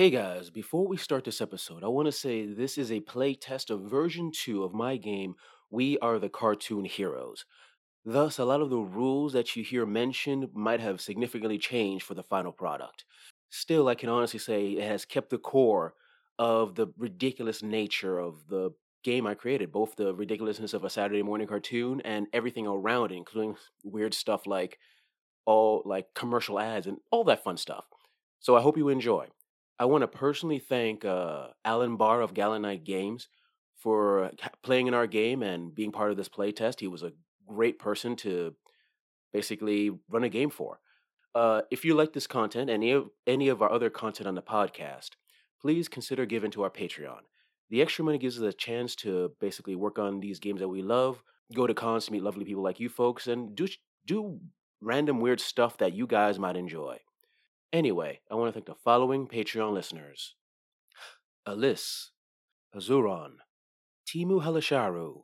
Hey guys, before we start this episode, I want to say this is a play test of version 2 of my game, We Are the Cartoon Heroes. Thus, a lot of the rules that you hear mentioned might have significantly changed for the final product. Still, I can honestly say it has kept the core of the ridiculous nature of the game I created, both the ridiculousness of a Saturday morning cartoon and everything around it, including weird stuff like all like commercial ads and all that fun stuff. So I hope you enjoy. I want to personally thank uh, Alan Barr of Gallant Knight Games for playing in our game and being part of this playtest. He was a great person to basically run a game for. Uh, if you like this content, any of any of our other content on the podcast, please consider giving to our Patreon. The extra money gives us a chance to basically work on these games that we love, go to cons to meet lovely people like you folks, and do do random weird stuff that you guys might enjoy. Anyway, I want to thank the following Patreon listeners Alyss, Azuron, Timu Halasharu,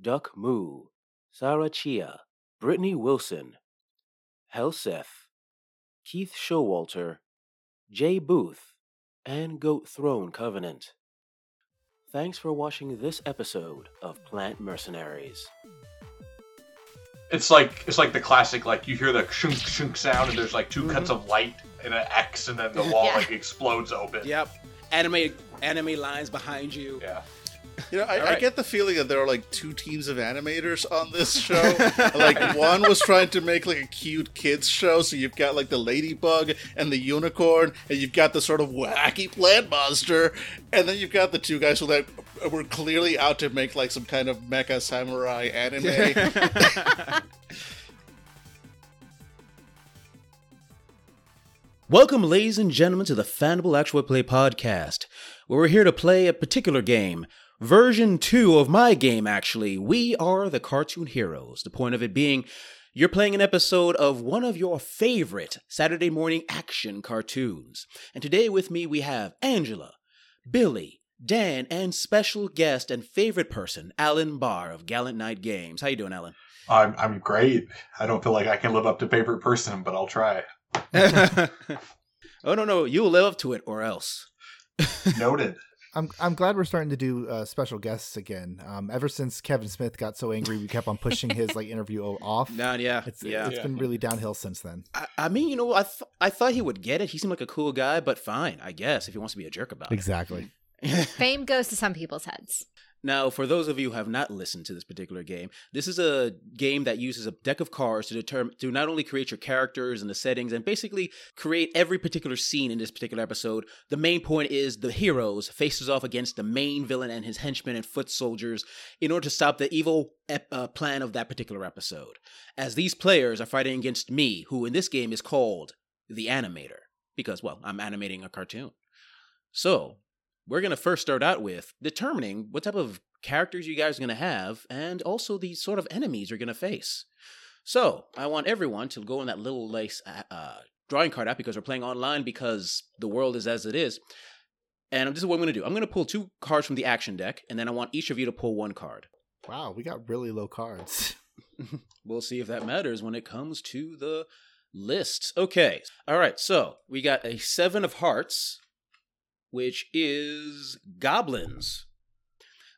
Duck Moo, Sarah Chia, Brittany Wilson, Helseth, Keith Showalter, Jay Booth, and Goat Throne Covenant. Thanks for watching this episode of Plant Mercenaries. It's like it's like the classic like you hear the shunk shunk sound and there's like 2 cuts Mhm. of light and an X and then the wall Yeah. like explodes open. Yep. Anime anime lines behind you. Yeah. You know, I, All I get the feeling that there are like two teams of animators on this show. like one was trying to make like a cute kids show, so you've got like the ladybug and the unicorn, and you've got the sort of wacky plant monster, and then you've got the two guys who like were clearly out to make like some kind of mecha samurai anime. Welcome, ladies and gentlemen, to the Fanable Actual Play podcast, where we're here to play a particular game. Version 2 of my game, actually. We are the cartoon heroes. The point of it being, you're playing an episode of one of your favorite Saturday morning action cartoons. And today with me, we have Angela, Billy, Dan, and special guest and favorite person, Alan Barr of Gallant Knight Games. How you doing, Alan? I'm I'm great. I don't feel like I can live up to favorite person, but I'll try. oh no no, you'll live up to it or else. Noted. I'm I'm glad we're starting to do uh, special guests again. Um, ever since Kevin Smith got so angry, we kept on pushing his like interview off. Nah, yeah, It's yeah. it's been really downhill since then. I, I mean, you know, I th- I thought he would get it. He seemed like a cool guy, but fine, I guess if he wants to be a jerk about it. Exactly. it. Fame goes to some people's heads. now, for those of you who have not listened to this particular game, this is a game that uses a deck of cards to determine to not only create your characters and the settings and basically create every particular scene in this particular episode. The main point is the heroes faces off against the main villain and his henchmen and foot soldiers in order to stop the evil ep- uh, plan of that particular episode. As these players are fighting against me, who in this game is called the animator because well, I'm animating a cartoon. So, we're going to first start out with determining what type of characters you guys are going to have and also the sort of enemies you're going to face. So, I want everyone to go in that little lace uh, uh, drawing card app because we're playing online because the world is as it is. And this is what I'm going to do. I'm going to pull two cards from the action deck, and then I want each of you to pull one card. Wow, we got really low cards. We'll see if that matters when it comes to the list. Okay. All right. So we got a seven of hearts, which is goblins.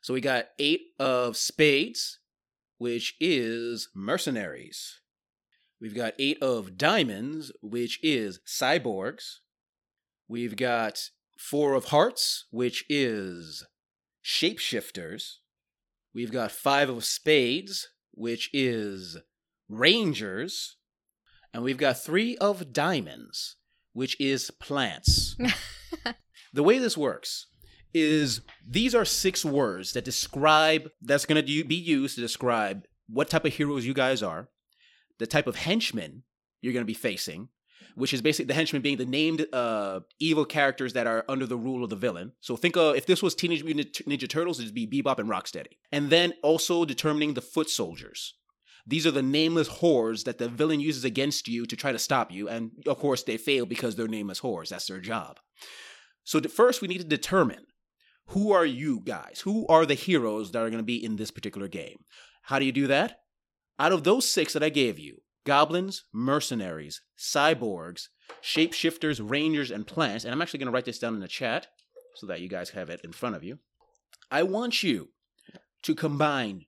So we got eight of spades, which is mercenaries. We've got eight of diamonds, which is cyborgs. We've got four of hearts, which is shapeshifters. We've got five of spades, which is rangers. And we've got three of diamonds, which is plants. the way this works is these are six words that describe, that's going to be used to describe what type of heroes you guys are, the type of henchmen you're going to be facing, which is basically the henchmen being the named uh, evil characters that are under the rule of the villain. So think of if this was Teenage Mutant Ninja Turtles, it'd be Bebop and Rocksteady. And then also determining the foot soldiers. These are the nameless whores that the villain uses against you to try to stop you, and of course they fail because they're nameless whores. That's their job. So first, we need to determine who are you guys? Who are the heroes that are going to be in this particular game? How do you do that? Out of those six that I gave you, goblins, mercenaries, cyborgs, shapeshifters, rangers, and plants. And I'm actually going to write this down in the chat so that you guys have it in front of you. I want you to combine,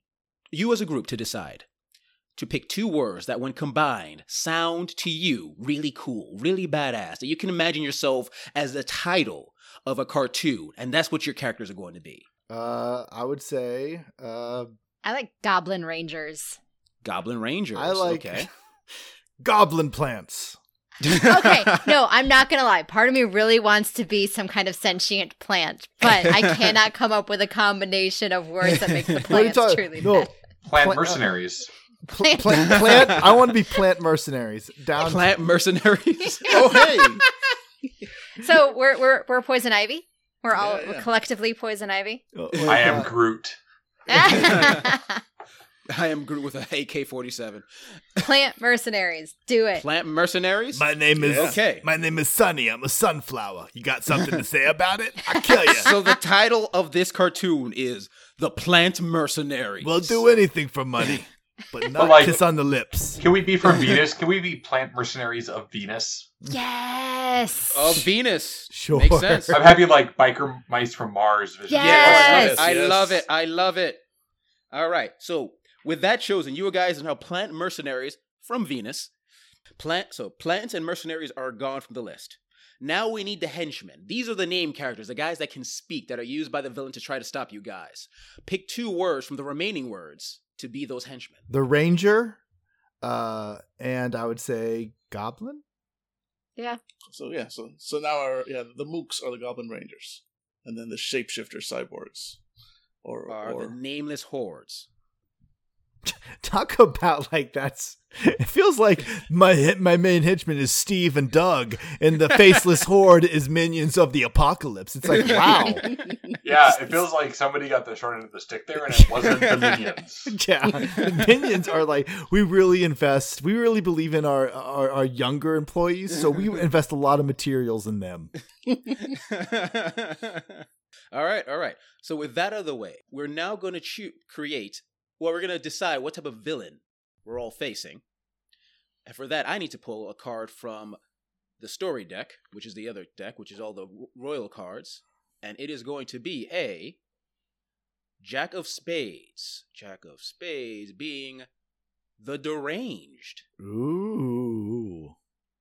you as a group to decide, to pick two words that, when combined, sound to you really cool, really badass, that you can imagine yourself as the title of a cartoon, and that's what your characters are going to be. Uh, I would say, uh, I like Goblin Rangers. Goblin Rangers. I like Okay. goblin plants. Okay, no, I'm not gonna lie. Part of me really wants to be some kind of sentient plant, but I cannot come up with a combination of words that make the What are you plants talking- truly no, bad. Plant Pla- mercenaries. Plant- Plant, plant. I want to be plant mercenaries. Down. Plant mercenaries. Oh hey, So we're we're we're poison ivy. We're all Yeah, yeah. collectively poison ivy. Oh, I am uh, Groot. I am Groot with a AK 47. Plant mercenaries, do it. Plant mercenaries? My name is Yeah. Okay. My name is Sunny. I'm a sunflower. You got something to say about it? I'll kill you. so the title of this cartoon is The Plant Mercenaries. we'll do anything for money, but not like- kiss on the lips. Can we be from Venus? Can we be plant mercenaries of Venus? Yes. Of Venus. Sure. Makes sense. I'm happy like biker mice from Mars. vision. Oh, yes. I Yes. love it. I love it. All right. So with that chosen, you guys are now plant mercenaries from Venus. Plant so plants and mercenaries are gone from the list. Now we need the henchmen. These are the name characters, the guys that can speak, that are used by the villain to try to stop you guys. Pick two words from the remaining words to be those henchmen. The ranger, uh, and I would say goblin. yeah. so yeah, so so now our yeah the mooks are the Goblin Rangers, and then the shapeshifter cyborgs, or Are or the nameless hordes. Talk about like that's. It feels like my my main henchman is Steve and Doug, and the faceless horde is minions of the apocalypse. It's like wow. Yeah, it feels like somebody got the short end of the stick there, and it wasn't the minions. yeah, the minions are like we really invest. We really believe in our our, our younger employees, so we invest a lot of materials in them. all right, all right. So with that out of the way, we're now going to choo- create. Well, we're going to decide what type of villain we're all facing, and for that, I need to pull a card from the story deck, which is the other deck, which is all the royal cards, and it is going to be a Jack of Spades. Jack of Spades being the deranged. Ooh.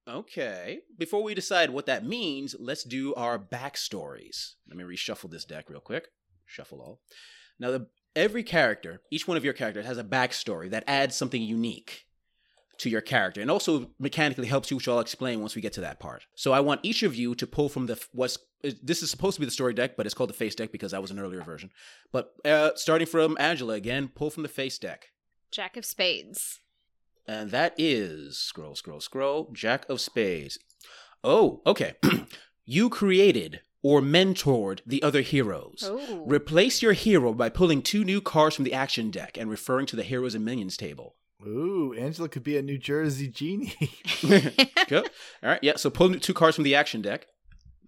Okay. Before we decide what that means, let's do our backstories. Let me reshuffle this deck real quick. Shuffle all. Now, the, every character, each one of your characters has a backstory that adds something unique to your character and also mechanically helps you, which I'll explain once we get to that part. So I want each of you to pull from the what's this is supposed to be the story deck, but it's called the face deck because that was an earlier version. But uh, starting from Angela again, pull from the face deck. Jack of Spades. And that is scroll, scroll, scroll. Jack of Spades. Oh, okay. you created or mentored the other heroes. Oh. Replace your hero by pulling two new cards from the action deck and referring to the heroes and minions table. Ooh, Angela could be a New Jersey genie. Good. All right. Yeah. So pull two cards from the action deck,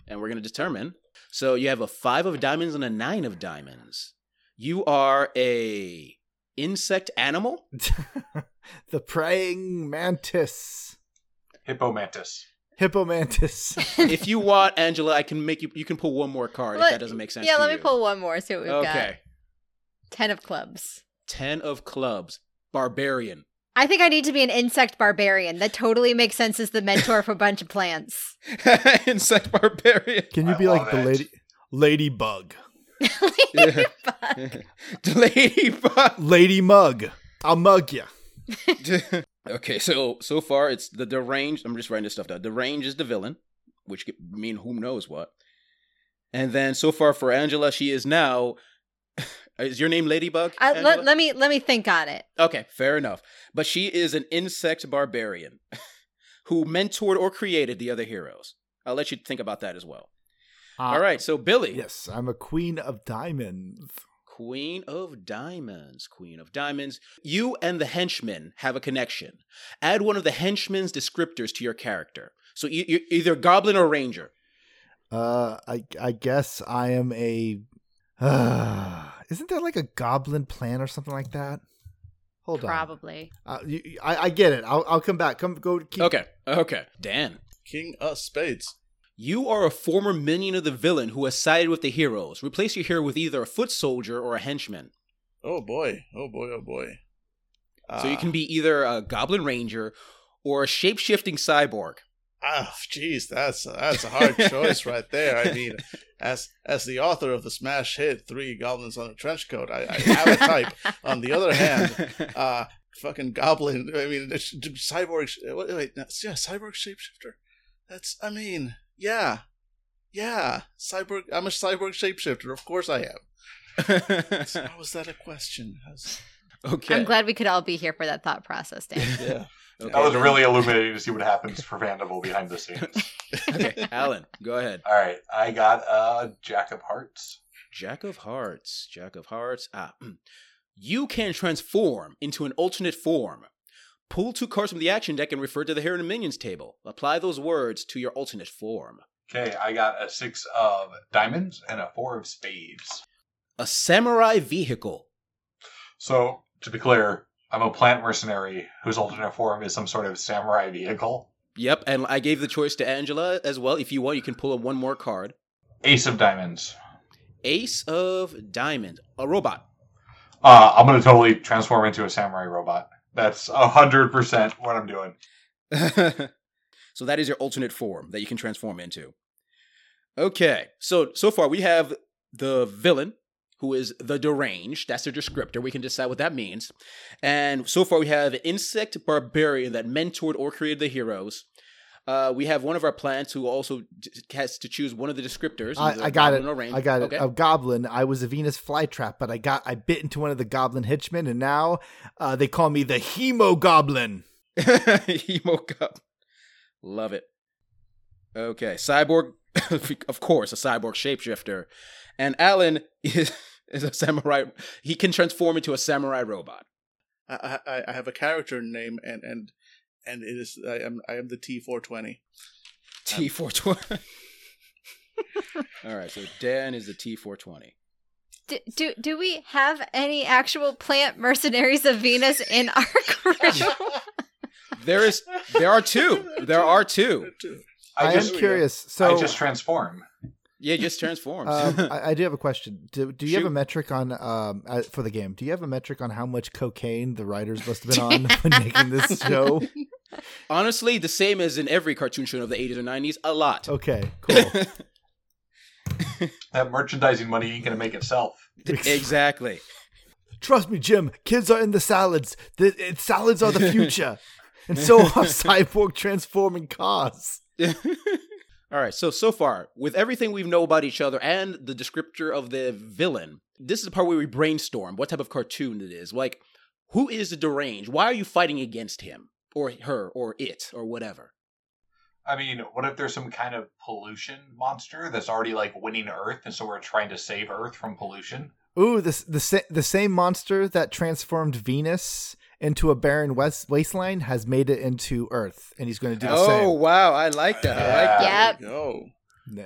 and we're going to determine. So you have a five of diamonds and a nine of diamonds. You are a insect animal. the praying mantis. Hippomantis. Hippomantis. if you want, Angela, I can make you. You can pull one more card Let- if that doesn't make sense. Yeah, to let me pull one more. See what we've got. Okay. Ten of clubs. Ten of clubs. Barbarian. I think I need to be an insect barbarian. That totally makes sense as the mentor for a bunch of plants. Insect barbarian. Can you I be like love the it. lady ladybug? Ladybug. Lady mug. I'll mug you. Okay, so so far it's the deranged. I'm just writing this stuff down. Deranged is the villain, which could mean who knows what. And then so far for Angela, she is now. Is your name Ladybug? Uh, I, Angela? let, let me let me think on it. Okay, fair enough. But she is an insect barbarian who mentored or created the other heroes. I'll let you think about that as well. Uh, All right, so Billy. Yes, I'm a queen of diamonds. Queen of Diamonds. Queen of Diamonds. You and the henchman have a connection. Add one of the henchman's descriptors to your character. So you, you're either goblin or ranger. Uh, I I guess I am a. Uh, isn't there like a goblin plan or something like that? Hold on. Probably. Uh, you, you- I, I get it. I'll, I'll come back. Come go. Keep, Okay, okay. Dan, King of Spades. You are a former minion of the villain who has sided with the heroes. Replace your hero with either a foot soldier or a henchman. Oh boy. Oh boy. Oh boy. So you Ah. can be either a goblin ranger or a shape shifting cyborg. Oh, jeez, that's that's a hard choice right there. I mean, as as the author of the smash hit Three Goblins on a Trench Coat, I, I have a type. On the other hand, uh, fucking goblin. I mean, cyborg. Wait, wait, no, yeah, cyborg shapeshifter. That's. I mean, yeah, yeah, cyborg. I'm a cyborg shapeshifter. Of course, I am. How was that a question? How's- okay. I'm glad we could all be here for that thought process, Dan. yeah. Okay. That was really illuminating to see what happens for Vandival behind the scenes. okay, Alan, go ahead. All right, I got uh, Jack of Hearts. Jack of Hearts. Jack of Hearts. Ah. You can transform into an alternate form. Pull two cards from the action deck and refer to the hero and minions table. Apply those words to your alternate form. Okay, I got a six of diamonds and a four of spades. A samurai vehicle. So, to be clear, I'm a plant mercenary whose alternate form is some sort of samurai vehicle. Yep, and I gave the choice to Angela as well. If you want, you can pull a one more card. Ace of diamonds. Ace of Diamond. A robot. Uh, I'm gonna totally transform into a samurai robot. That's a hundred percent what I'm doing. so that is your alternate form that you can transform into. Okay, so so far we have the villain, who is the deranged. That's their descriptor. We can decide what that means. And so far we have insect barbarian that mentored or created the heroes. Uh, we have one of our plants who also d- has to choose one of the descriptors. either I, I got it. goblin. I got it. Okay. A goblin. I was a Venus flytrap, but I got I bit into one of the goblin hitchmen, and now uh, they call me the Hemo Goblin. Emo cup. Love it. Okay, cyborg, of course, a cyborg shapeshifter, and Alan is is a samurai. He can transform into a samurai robot. I, I I have a character name and and and it is I am I am the T four twenty. T four twenty. All right, so Dan is the T four twenty. Do, do do we have any actual plant mercenaries of Venus in our crew? There is, there are two. There are two. I, I just am curious. So I just transform. Yeah, just transforms. um, I, I do have a question. Do, do you have a metric on um uh, for the game? Do you have a metric on how much cocaine the writers must have been on when making this show? Honestly, the same as in every cartoon show of the eighties or nineties. A lot. Okay, cool. That merchandising money ain't gonna make itself. exactly. Trust me, Jim. Kids are in the salads. The it, salads are the future, and so are cyborg transforming cars. All right, so so far with everything we know about each other and the descriptor of the villain, this is the part where we brainstorm what type of cartoon it is. Like, who is the deranged? Why are you fighting against him or her or it or whatever? I mean, what if there's some kind of pollution monster that's already like winning Earth, and so we're trying to save Earth from pollution? Ooh, this the the same monster that transformed Venus into a barren west- wasteland has made it into Earth, and he's going to do the Oh same. wow, I like that. I like Yep. Go. Nah.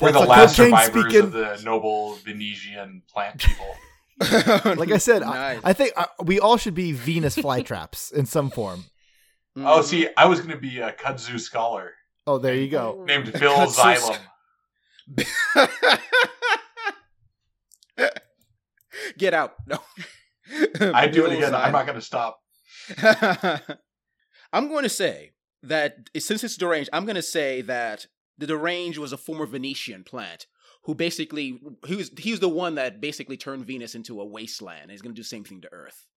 We're the last survivors speaking. of the noble Venetian plant people. That. Like I said, Nice. I, I think uh, we all should be Venus flytraps in some form. Oh, see, I was gonna be a kudzu scholar Oh, there you go. named Bill Kudzu Xylem. Get out. No. I do it again. I'm not gonna stop. I'm going to say that since it's deranged, I'm going to say that the deranged was a former Venetian plant who basically he was the one that basically turned Venus into a wasteland. And he's going to do the same thing to Earth.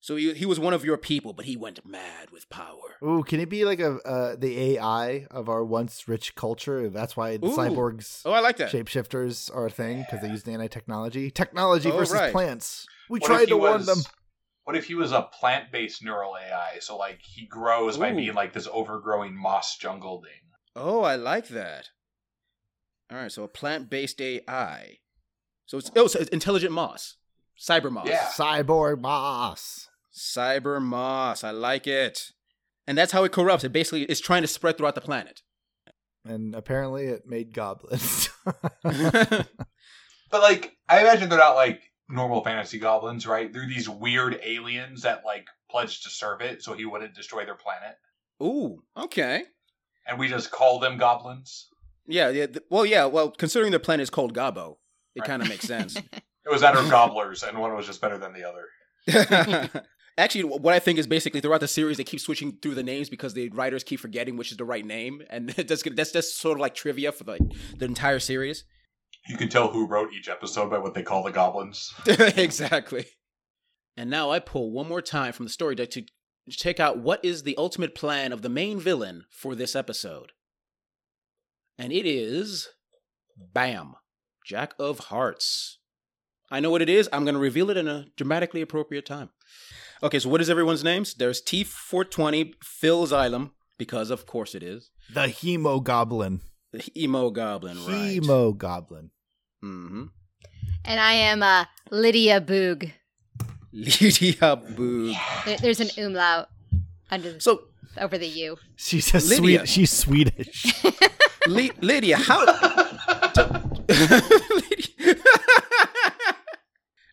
So he he was one of your people, but he went mad with power. Ooh, can it be like a uh, the AI of our once rich culture? That's why the Ooh. cyborgs, Oh, I like that. shapeshifters are a thing because they use nanotechnology. Technology Oh, versus right. plants. We What tried he to warn them. What if he was a plant-based neural AI? So like he grows by Ooh. being like this overgrowing moss jungle thing. Oh, I like that. All right, so a plant-based AI. So it's oh, so it's intelligent moss, cyber moss. Yeah. Cyborg boss. Cyber moss. I like it. And that's how it corrupts. It basically is trying to spread throughout the planet. And apparently it made goblins. But like, I imagine they're not like normal fantasy goblins, right? They're these weird aliens that like pledged to serve it so he wouldn't destroy their planet. Ooh, okay. And we just call them goblins. Yeah, yeah. th- well, yeah. Well, considering the planet is called Gabo, it Right. kind of makes sense. It was that or gobblers, and one was just better than the other. Actually, what I think is basically throughout the series they keep switching through the names because the writers keep forgetting which is the right name, and that's that's just sort of like trivia for the the entire series. You can tell who wrote each episode by what they call the goblins. exactly. And now I pull one more time from the story deck to check out what is the ultimate plan of the main villain for this episode. And it is Bam, Jack of Hearts. I know what it is. I'm going to reveal it in a dramatically appropriate time. Okay, so what is everyone's names? There's T420, Phil Xylem, because of course it is. The Hemo Goblin. The Emo Goblin, right? Hemo Goblin. Mm-hmm. and I am uh, Lydia Boog. Lydia Boog. There- There's an umlaut under the, So, over the U. She's a Lydia. sweet. She's Swedish. Ly- Lydia, how? Lydia-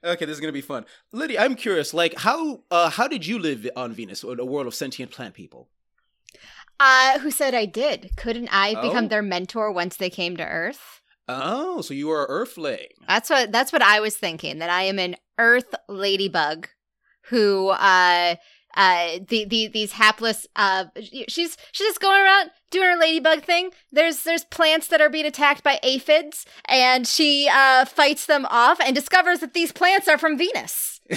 okay, this is gonna be fun. Lydia, I'm curious. Like, how uh, how did you live on Venus, a world of sentient plant people? Uh, who said I did? Couldn't I Oh. become their mentor once they came to Earth? Oh, so you are an Earthling. That's what that's what I was thinking. That I am an Earth ladybug who uh uh the, the these hapless uh she's she's just going around doing her ladybug thing. There's there's plants that are being attacked by aphids and she uh fights them off and discovers that these plants are from Venus.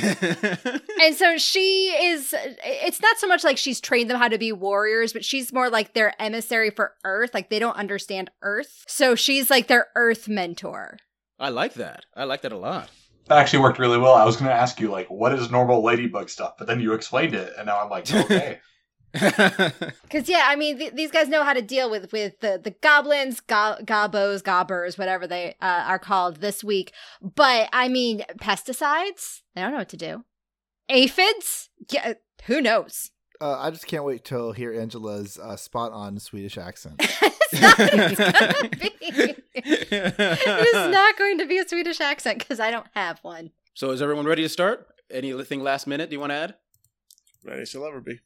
And so she is it's not so much like she's trained them how to be warriors, but she's more like their emissary for Earth. Like they don't understand Earth. So she's like their Earth mentor. I like that. I like that a lot. That actually worked really well. I was going to ask you, like, what is normal ladybug stuff? But then you explained it, and now I'm like, okay. Because yeah, I mean th- these guys know how to deal with with the the goblins, go- gobos, gobbers, whatever they uh, are called this week. But I mean pesticides, they don't know what to do. Aphids, yeah, who knows? Uh, I just can't wait till hear Angela's uh, spot on Swedish accent. it's not it's gonna be. It is not going to be a Swedish accent because I don't have one. so, is everyone ready to start? Anything last minute? Do you want to add? Ready as he'll ever be.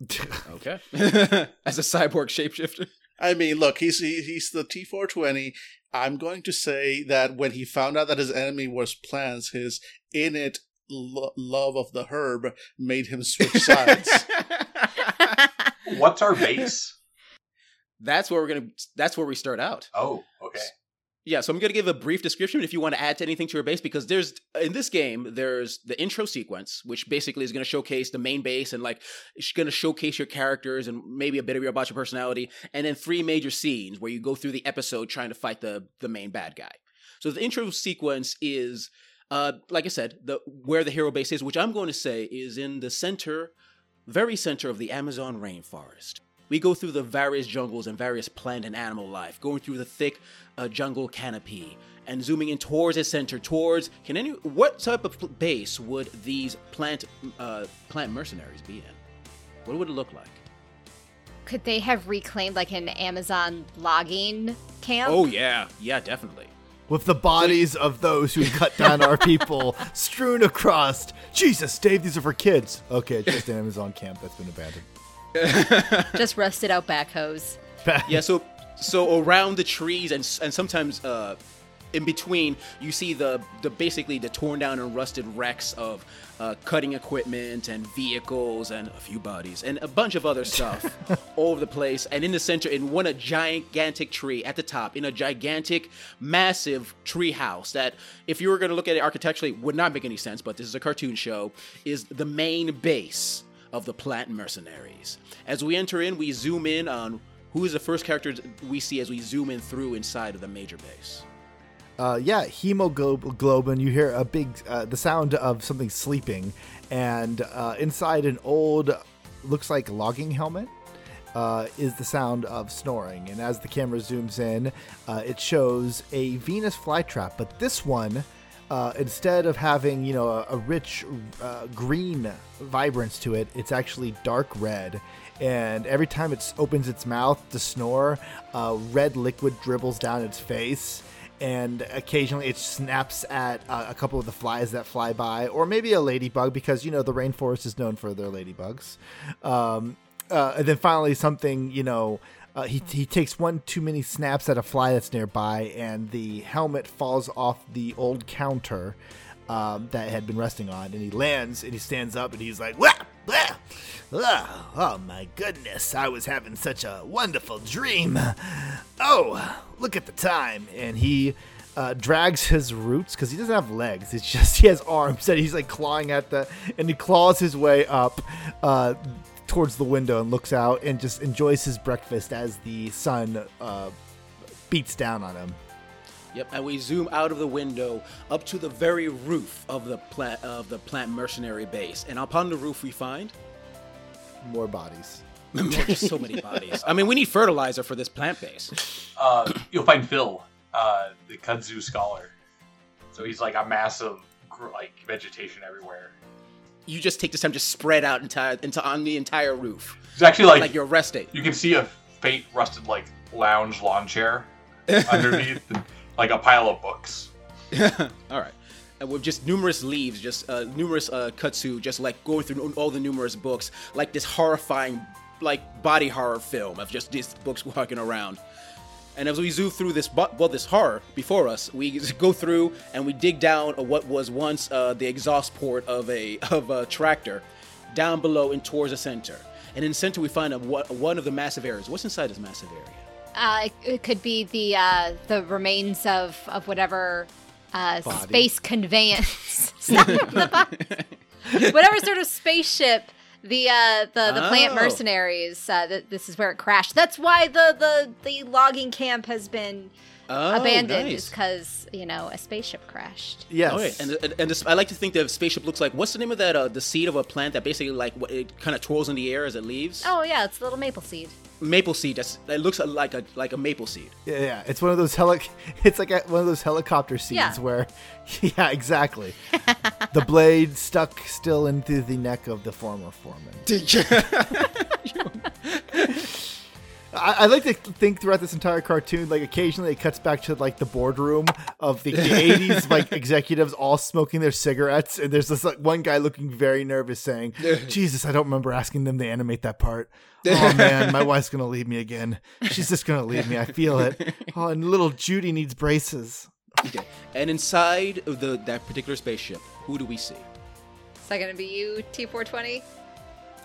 Okay. As a cyborg shapeshifter. I mean, look, he's he, he's the T four twenty. I'm going to say that when he found out that his enemy was plants, his innate lo- love of the herb made him switch sides. What's our base? that's where we're gonna. That's where we start out. Oh, okay. Yeah, so I'm gonna give a brief description if you want to add to anything to your base because there's in this game there's the intro sequence which basically is gonna showcase the main base and like it's gonna showcase your characters and maybe a bit of your about your personality and then three major scenes where you go through the episode trying to fight the the main bad guy. So the intro sequence is uh like I said the where the hero base is which I'm going to say is in the center very center of the Amazon rainforest. We go through the various jungles and various plant and animal life, going through the thick uh, jungle canopy and zooming in towards the center. Towards can any what type of base would these plant uh, plant mercenaries be in? What would it look like? Could they have reclaimed like an Amazon logging camp? Oh yeah, yeah, definitely. With the bodies of those who cut down our people strewn across. Jesus, Dave, these are for kids. Okay, just an Amazon camp that's been abandoned. Just rusted out backhoes. yeah, so so around the trees and and sometimes uh, in between, you see the the basically the torn down and rusted wrecks of uh, cutting equipment and vehicles and a few bodies and a bunch of other stuff all over the place. And in the center, in one a gigantic tree at the top, in a gigantic, massive tree house that, if you were going to look at it architecturally, would not make any sense. But this is a cartoon show. Is the main base of the Plant Mercenaries. As we enter in, we zoom in on who is the first character we see as we zoom in through inside of the major base. Uh, yeah, hemoglobin. You hear a big, uh, the sound of something sleeping, and uh, inside an old, looks like logging helmet, uh, is the sound of snoring. And as the camera zooms in, uh, it shows a Venus flytrap, but this one. Uh, instead of having you know a, a rich green vibrance to it, it's actually dark red, and every time it opens its mouth to snore, red liquid dribbles down its face, and occasionally it snaps at uh, a couple of the flies that fly by, or maybe a ladybug because you know the rainforest is known for their ladybugs. Um, uh, and then finally, something you know. Uh, he, he takes one too many snaps at a fly that's nearby, and the helmet falls off the old counter um, that had been resting on. And he lands and he stands up and he's like, Wah! Oh, oh my goodness, I was having such a wonderful dream. Oh, look at the time. And he uh, drags his roots because he doesn't have legs. It's just he has arms and he's like clawing at the, and he claws his way up uh, towards the window and looks out and just enjoys his breakfast as the sun uh, beats down on him. Yep, and we zoom out of the window up to the very roof of the plant of the plant mercenary base, and upon the roof we find More bodies. just so many bodies. I mean, we need fertilizer for this plant base. Uh, you'll find Phil, uh, the kudzu scholar. So he's like a massive, like vegetation everywhere. You just take this time to spread out entire into on the entire roof, It's actually like, like you're resting. you can see a faint rusted like lounge lawn chair underneath, and, like a pile of books. All right. And with just numerous leaves, just uh, numerous uh, just like going through all the numerous books, like this horrifying, like body horror film of just these books walking around. And as we zoom through this, bu- well, this horror before us, we go through and we dig down what was once uh, the exhaust port of a of a tractor, down below and towards the center. And in the center, we find a, one of the massive areas. What's inside this massive area? Uh, it, it could be the uh, the remains of of whatever uh, space conveyance, whatever sort of spaceship the uh, the the plant Oh. mercenaries. Uh, th- this is where it crashed. That's why the the the logging camp has been Oh, abandoned. Is nice. because you know a spaceship crashed. Yes. Oh, yeah. and and, and this, I like to think the spaceship looks like what's the name of that? Uh, the seed of a plant that basically like what, it kind of twirls in the air as it leaves. Oh yeah, it's a little maple seed. Maple seed. That's it looks like a like a maple seed. Yeah, yeah, it's one of those heli- It's like a, one of those helicopter scenes Yeah. where, yeah, exactly. the blade stuck still into the neck of the former foreman. I, I like to think throughout this entire cartoon, like occasionally it cuts back to like the boardroom of the, the 80s, like executives all smoking their cigarettes, and there's this like one guy looking very nervous, saying, "Jesus, I don't remember asking them to animate that part." Oh man, my wife's gonna leave me again. She's just gonna leave me. I feel it. Oh, and little Judy needs braces. Okay. And inside of the that particular spaceship, who do we see? Is that gonna be you, T four twenty?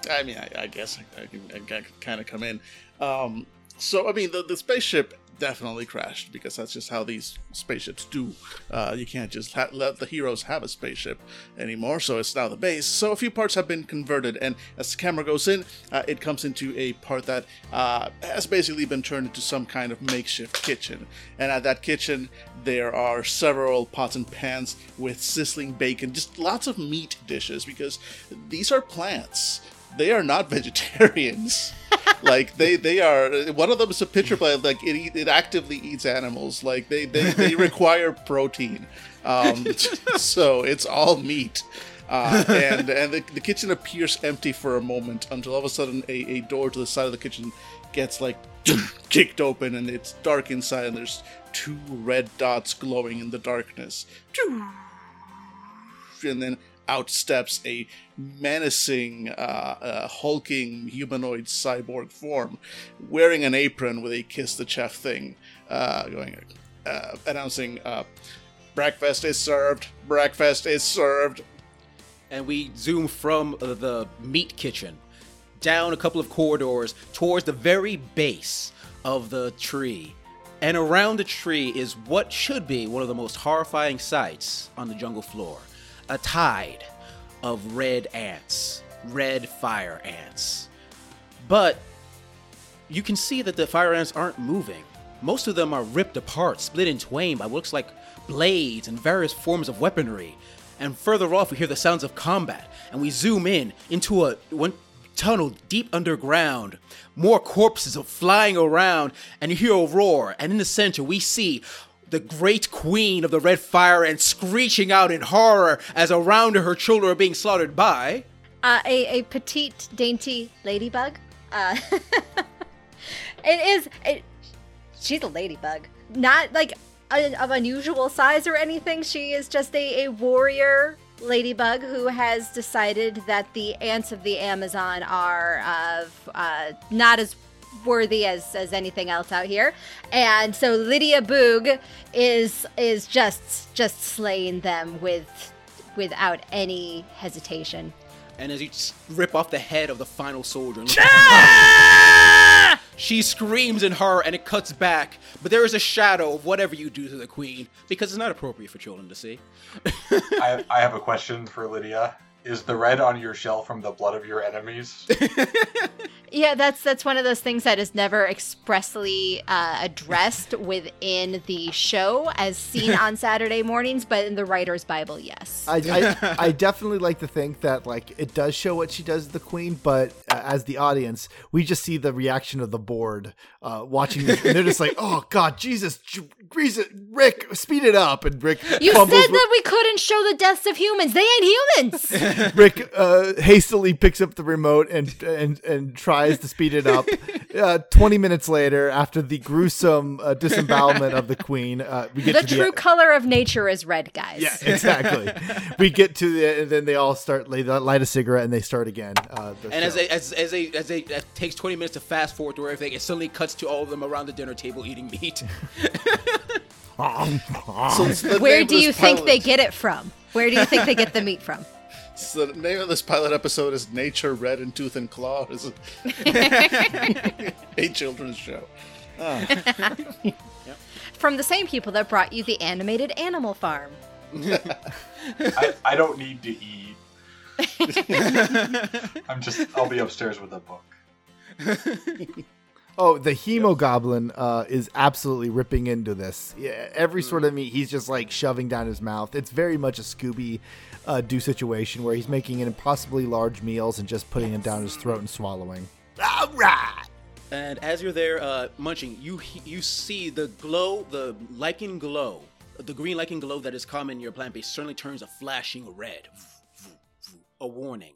I mean, I, I guess I, I can, can kind of come in. Um, so, I mean, the, the spaceship definitely crashed because that's just how these spaceships do. Uh, you can't just ha- let the heroes have a spaceship anymore, so it's now the base. So, a few parts have been converted, and as the camera goes in, uh, it comes into a part that uh, has basically been turned into some kind of makeshift kitchen. And at that kitchen, there are several pots and pans with sizzling bacon, just lots of meat dishes because these are plants they are not vegetarians. like they they are one of them is a pitcher plant like it, it actively eats animals. Like they they, they require protein. Um so it's all meat. Uh, and and the, the kitchen appears empty for a moment until all of a sudden a, a door to the side of the kitchen gets like kicked open and it's dark inside and there's two red dots glowing in the darkness. And then out steps a menacing, uh, uh, hulking humanoid cyborg form, wearing an apron with a "kiss the chef" thing, uh, going, uh, announcing, uh, "Breakfast is served. Breakfast is served." And we zoom from the meat kitchen down a couple of corridors towards the very base of the tree. And around the tree is what should be one of the most horrifying sights on the jungle floor a tide of red ants, red fire ants. But you can see that the fire ants aren't moving. Most of them are ripped apart, split in twain by what looks like blades and various forms of weaponry. And further off, we hear the sounds of combat, and we zoom in into a one tunnel deep underground. More corpses are flying around, and you hear a roar. And in the center, we see the great queen of the red fire and screeching out in horror as around her her children are being slaughtered by. Uh, a, a petite, dainty ladybug. Uh, it is. It, she's a ladybug. Not like un- of unusual size or anything. She is just a, a warrior ladybug who has decided that the ants of the Amazon are of uh, not as worthy as as anything else out here and so lydia boog is is just just slaying them with without any hesitation And as you rip off the head of the final soldier, and look at her, she screams in horror and it cuts back. But there is a shadow of whatever you do to the queen because it's not appropriate for children to see. I, I have a question for Lydia. Is the red on your shell from the blood of your enemies? Yeah, that's that's one of those things that is never expressly uh, addressed within the show, as seen on Saturday mornings. But in the writer's Bible, yes. I, I, I definitely like to think that like it does show what she does to the queen, but uh, as the audience, we just see the reaction of the board uh, watching this, and they're just like, "Oh God, Jesus, J- grease it, Rick, speed it up!" And Rick you said with- that we couldn't show the deaths of humans. They ain't humans. Rick uh, hastily picks up the remote and and and tries to speed it up. Uh, Twenty minutes later, after the gruesome uh, disembowelment of the queen, uh, we get to the to true the color of nature is red, guys. yeah, exactly. we get to the and then they all start they light a cigarette and they start again. Uh, the And as they, as as they, as they, it takes 20 minutes to fast forward through everything, it suddenly cuts to all of them around the dinner table eating meat. So Where do you this think they get it from? Where do you think they get the meat from? So the name of this pilot episode is Nature Red in Tooth and Claw. It's a, a children's show. From the same people that brought you the animated Animal Farm. I, I don't need to eat. I'm just. I'll be upstairs with a book. Oh, the hemogoblin uh, is absolutely ripping into this. Yeah, every sort of meat he's just like shoving down his mouth. It's very much a Scooby uh, Doo situation where he's making impossibly large meals and just putting them down his throat and swallowing. All right. And as you're there uh, munching, you you see the glow, the lichen glow, the green lichen glow that is common in your plant base suddenly turns a flashing red. A warning.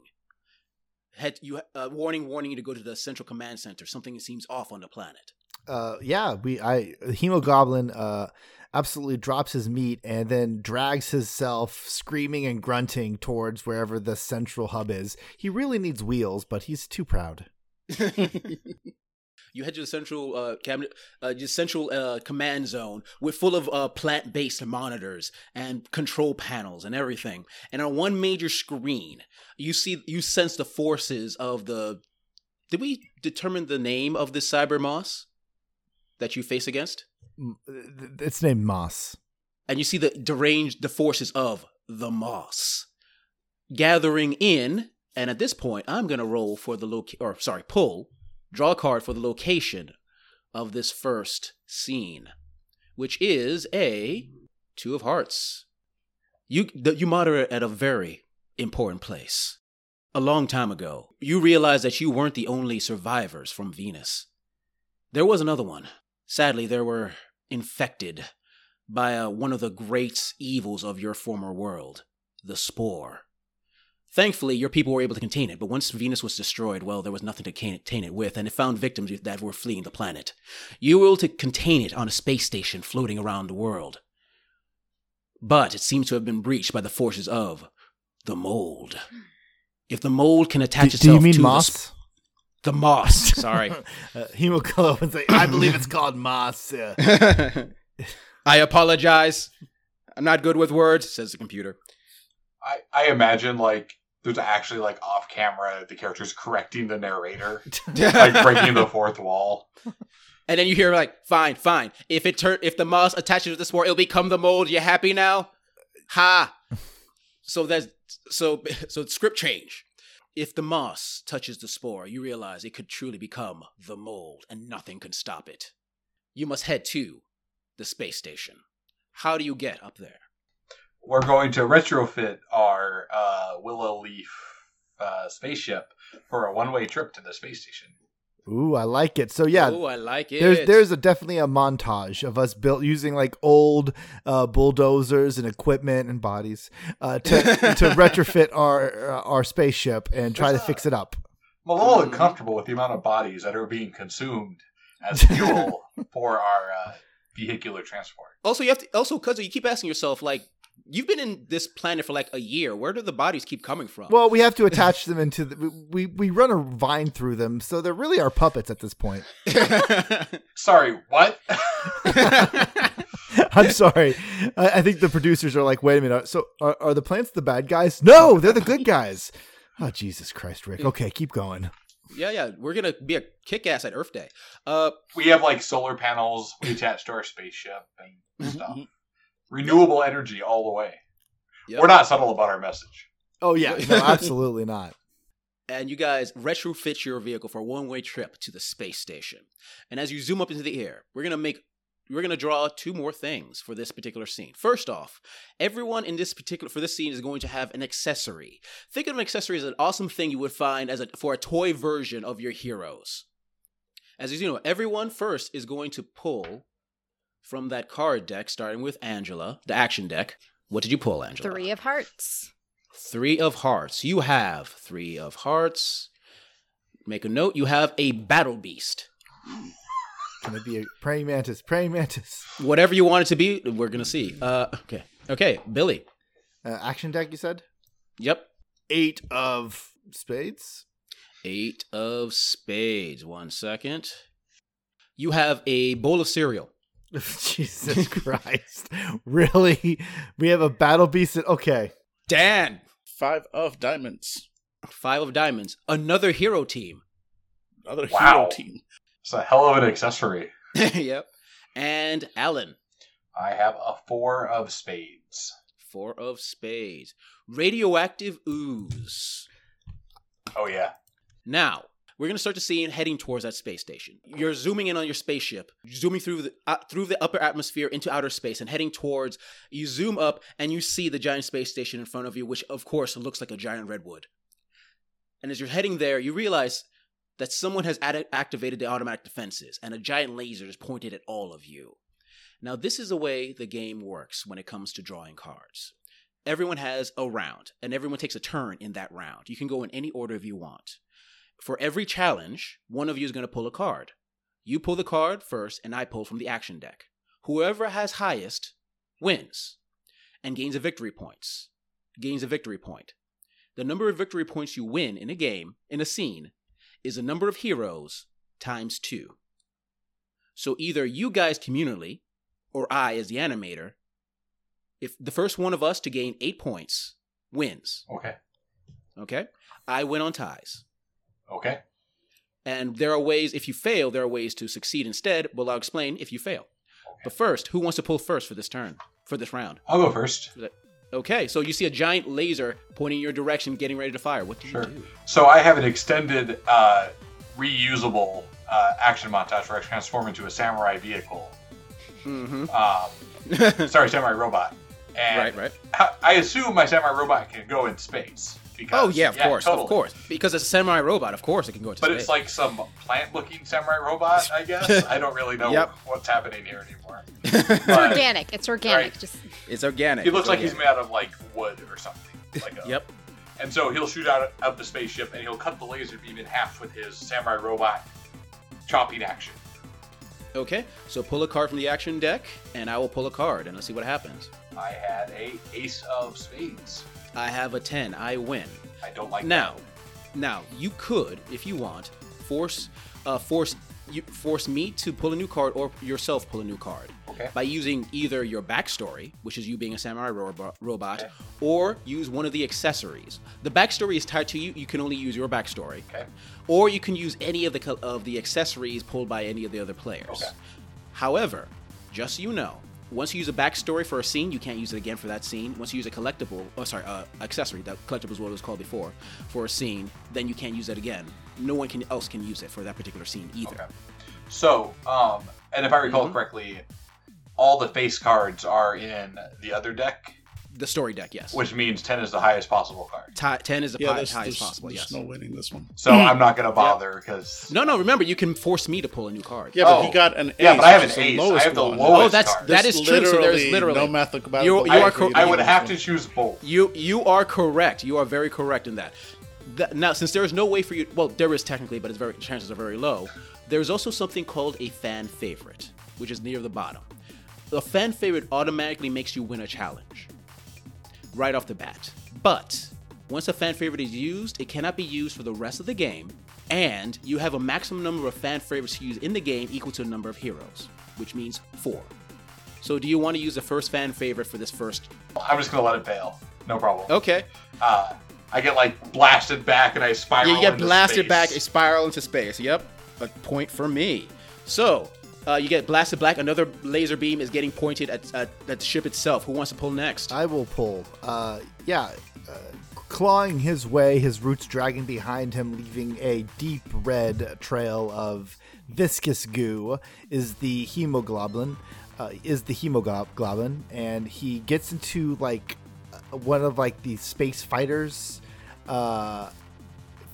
Head you uh, warning, warning you to go to the central command center. Something seems off on the planet. Uh, yeah, we I the hemogoblin uh, absolutely drops his meat and then drags himself screaming and grunting towards wherever the central hub is. He really needs wheels, but he's too proud. You head to the central uh, cabinet, uh, the central uh, command zone, with full of uh, plant-based monitors and control panels and everything. And on one major screen, you see, you sense the forces of the. Did we determine the name of this cyber moss that you face against? Uh, th- It's named Moss. and you see the deranged the forces of the moss gathering in. And at this point i'm to roll for the loc or sorry pull draw a card for the location of this first scene which is a two of hearts. You the, you moderate at a very important place. A long time ago you realized that you weren't the only survivors from venus. There was another one sadly there were infected by uh, one of the great evils of your former world, the spore. Thankfully, your people were able to contain it, but once Venus was destroyed, well, there was nothing to contain it with, and it found victims that were fleeing the planet. You were able to contain it on a space station floating around the world. But it seems to have been breached by the forces of the mold. If the mold can Do, attach do itself you mean to the sp- The, moss. Sorry. Uh, hemoglobin's like, I believe it's called Moss. Yeah. I apologize. I'm not good with words, says the computer. I, I imagine like there's actually like off camera the characters correcting the narrator, like breaking the fourth wall. And then you hear like, fine, fine. If it turn if the moss attaches to the spore, it'll become the mold. You happy now? Ha. So that's so so script change. If the moss touches the spore, you realize it could truly become the mold, and nothing can stop it. You must head to the space station. How do you get up there? We're going to retrofit our uh, willow leaf uh, spaceship for a one way trip to the space station. Ooh, I like it. So yeah, oh, I like it. there's there's a definitely a montage of us built using like old uh, bulldozers and equipment and bodies uh, to to retrofit our uh, our spaceship and try to fix it up. I'm a little uncomfortable with the amount of bodies that are being consumed as fuel for our uh, vehicular transport. Also, you have to also because you keep asking yourself like. You've been in this planet for like a year. Where do the bodies keep coming from? Well, we have to attach them into the, we we run a vine through them, so they're really our puppets at this point. Sorry, what? I'm sorry. I, I think the producers are like, wait a minute. So are, are the plants the bad guys? No, they're the good guys. Oh Jesus Christ, Rick. Okay, keep going. yeah, yeah, we're gonna be a kick ass at Earth Day. Uh, we have like solar panels we attach to our spaceship and stuff. Renewable energy all the way. Yep. We're not subtle about our message. Oh yeah, no, absolutely not. and you guys retrofit your vehicle for a one-way trip to the space station. And as you zoom up into the air, we're gonna make we're gonna draw two more things for this particular scene. First off, everyone in this particular for this scene is going to have an accessory. Think of an accessory as an awesome thing you would find as a for a toy version of your heroes. As you know, everyone first is going to pull from that card deck, starting with Angela, the action deck. What did you pull, Angela? Three of hearts. Three of hearts. You have three of hearts. Make a note. You have a battle beast. Can it be a praying mantis? Praying mantis. Whatever you want it to be, we're gonna see. Uh, okay, okay, Billy. Uh, action deck, you said? Yep, Eight of spades. eight of spades. One second. You have a bowl of cereal. Jesus Christ. really? We have a battle beast. That, okay. Dan. Five of diamonds. Five of diamonds. Another hero team. Another Wow. hero team. It's a hell of an accessory. yep. And Alan. I have a four of spades. Four of spades. Radioactive ooze. Oh yeah. Now, we're going to start the scene heading towards that space station. You're zooming in on your spaceship, zooming through the uh, through the upper atmosphere into outer space and heading towards you zoom up and you see the giant space station in front of you which of course looks like a giant redwood. And as you're heading there, you realize that someone has ad- activated the automatic defenses and a giant laser is pointed at all of you. Now, this is the way the game works when it comes to drawing cards. Everyone has a round, and everyone takes a turn in that round. You can go in any order if you want. For every challenge, one of you is going to pull a card. You pull the card first, and I pull from the action deck. Whoever has highest wins and gains a victory points. Gains a victory point. The number of victory points you win in a game, in a scene, is the number of heroes times two. So either you guys communally, or I as the animator, if the first one of us to gain eight points wins, Okay. okay? I win on ties. Okay. And there are ways, if you fail, there are ways to succeed instead. Well, I'll explain if you fail. But first, who wants to pull first for this turn, for this round? I'll go first. Okay, so you see a giant laser pointing your direction, getting ready to fire. What do Sure. you do? So I have an extended, uh, reusable uh, action montage where I transform into a samurai vehicle. Mm-hmm. Um, sorry, samurai robot. And right, right. I assume my samurai robot can go in space. Oh, because, Oh yeah, of course, totally. of course. Because it's a samurai robot, of course it can go into But space. But it's like some plant-looking samurai robot, I guess. I don't really know Yep. what's happening here anymore. It's organic. It's organic. Right. Just it's organic. he looks It's like he's made out of like wood or something. Like a, Yep. And so he'll shoot out of the spaceship and he'll cut the laser beam in half with his samurai robot chopping action. Okay, so pull a card from the action deck, and I will pull a card, and let's see what happens. I had a ace of spades. I have a ten. I win. I don't like Now, now you could, if you want, force, uh, force you force me to pull a new card, or yourself pull a new card. Okay. By using either your backstory, which is you being a samurai robo- robot, Okay. or use one of the accessories. The backstory is tied to you. You can only use your backstory, Okay. or you can use any of the co- of the accessories pulled by any of the other players. Okay. However, just so you know, once you use a backstory for a scene, you can't use it again for that scene. Once you use a collectible, oh sorry, uh, accessory, that collectible is what it was called before, for a scene, then you can't use it again. No one can else can use it for that particular scene either. Okay. So, um, and if I recall Mhm. correctly, all the face cards are in the other deck, The story deck, yes. which means 10 is the highest possible card. Ti- ten is the Yeah, pi- there's, highest there's, possible. there's Yes. no winning this one. So I'm not going to bother because. No, no. Remember, you can force me to pull a new card. Yeah, but Oh. he got an ace. Yeah, but I have which an is ace. I have the one. lowest Oh, that's card. that There's is true. So there's literally literally no mathematical. You- you I, are cor- I would have one. to choose both. You you are correct. You are very correct in that. Th- now, since there is no way for you, well, there is technically, but it's very chances are very low. There is also something called a fan favorite, which is near the bottom. a fan favorite automatically makes you win a challenge right off the bat. But once a fan favorite is used, it cannot be used for the rest of the game, and you have a maximum number of fan favorites to use in the game equal to the number of heroes, which means four. So, do you want to use the first fan favorite for this first? I'm just gonna let it fail. No problem. Okay. Uh, I get like blasted back and I spiral. Yeah, you get blasted space. back, a spiral into space. Yep, a point for me. So, uh, you get blasted black. Another laser beam is getting pointed at, at, at the ship itself. Who wants to pull next? I will pull. Uh, yeah, uh, clawing his way, his roots dragging behind him, leaving a deep red trail of viscous goo, is the hemoglobin. Uh, is the hemoglobin, and he gets into like one of like the space fighters. Uh,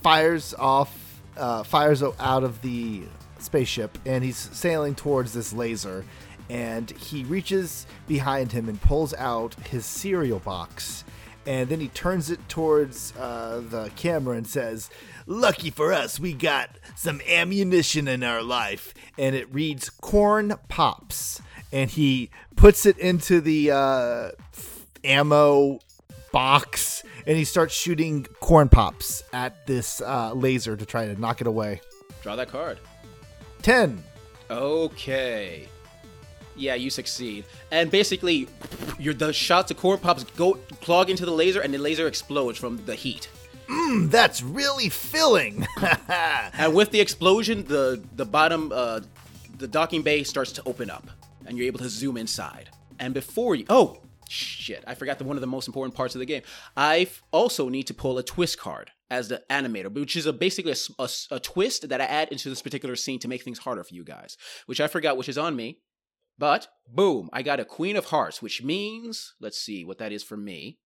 fires off, uh, fires out of the spaceship, and he's sailing towards this laser. And he reaches behind him and pulls out his cereal box. And then he turns it towards uh, the camera and says, Lucky for us, we got some ammunition in our life. And it reads Corn Pops. And he puts it into the uh, ammo box and he starts shooting corn pops at this uh, laser to try to knock it away. Draw that card. 10. Okay. Yeah, you succeed. And basically, your the shots of corn pops go clog into the laser, and the laser explodes from the heat. Mm, that's really filling. And with the explosion, the the bottom, uh, the docking bay starts to open up, and you're able to zoom inside. And before you, oh shit, I forgot the one of the most important parts of the game. I f- also need to pull a twist card as the animator, which is a basically a twist that I add into this particular scene to make things harder for you guys. Which I forgot, which is on me. But boom, I got a Queen of Hearts, which means let's see what that is for me.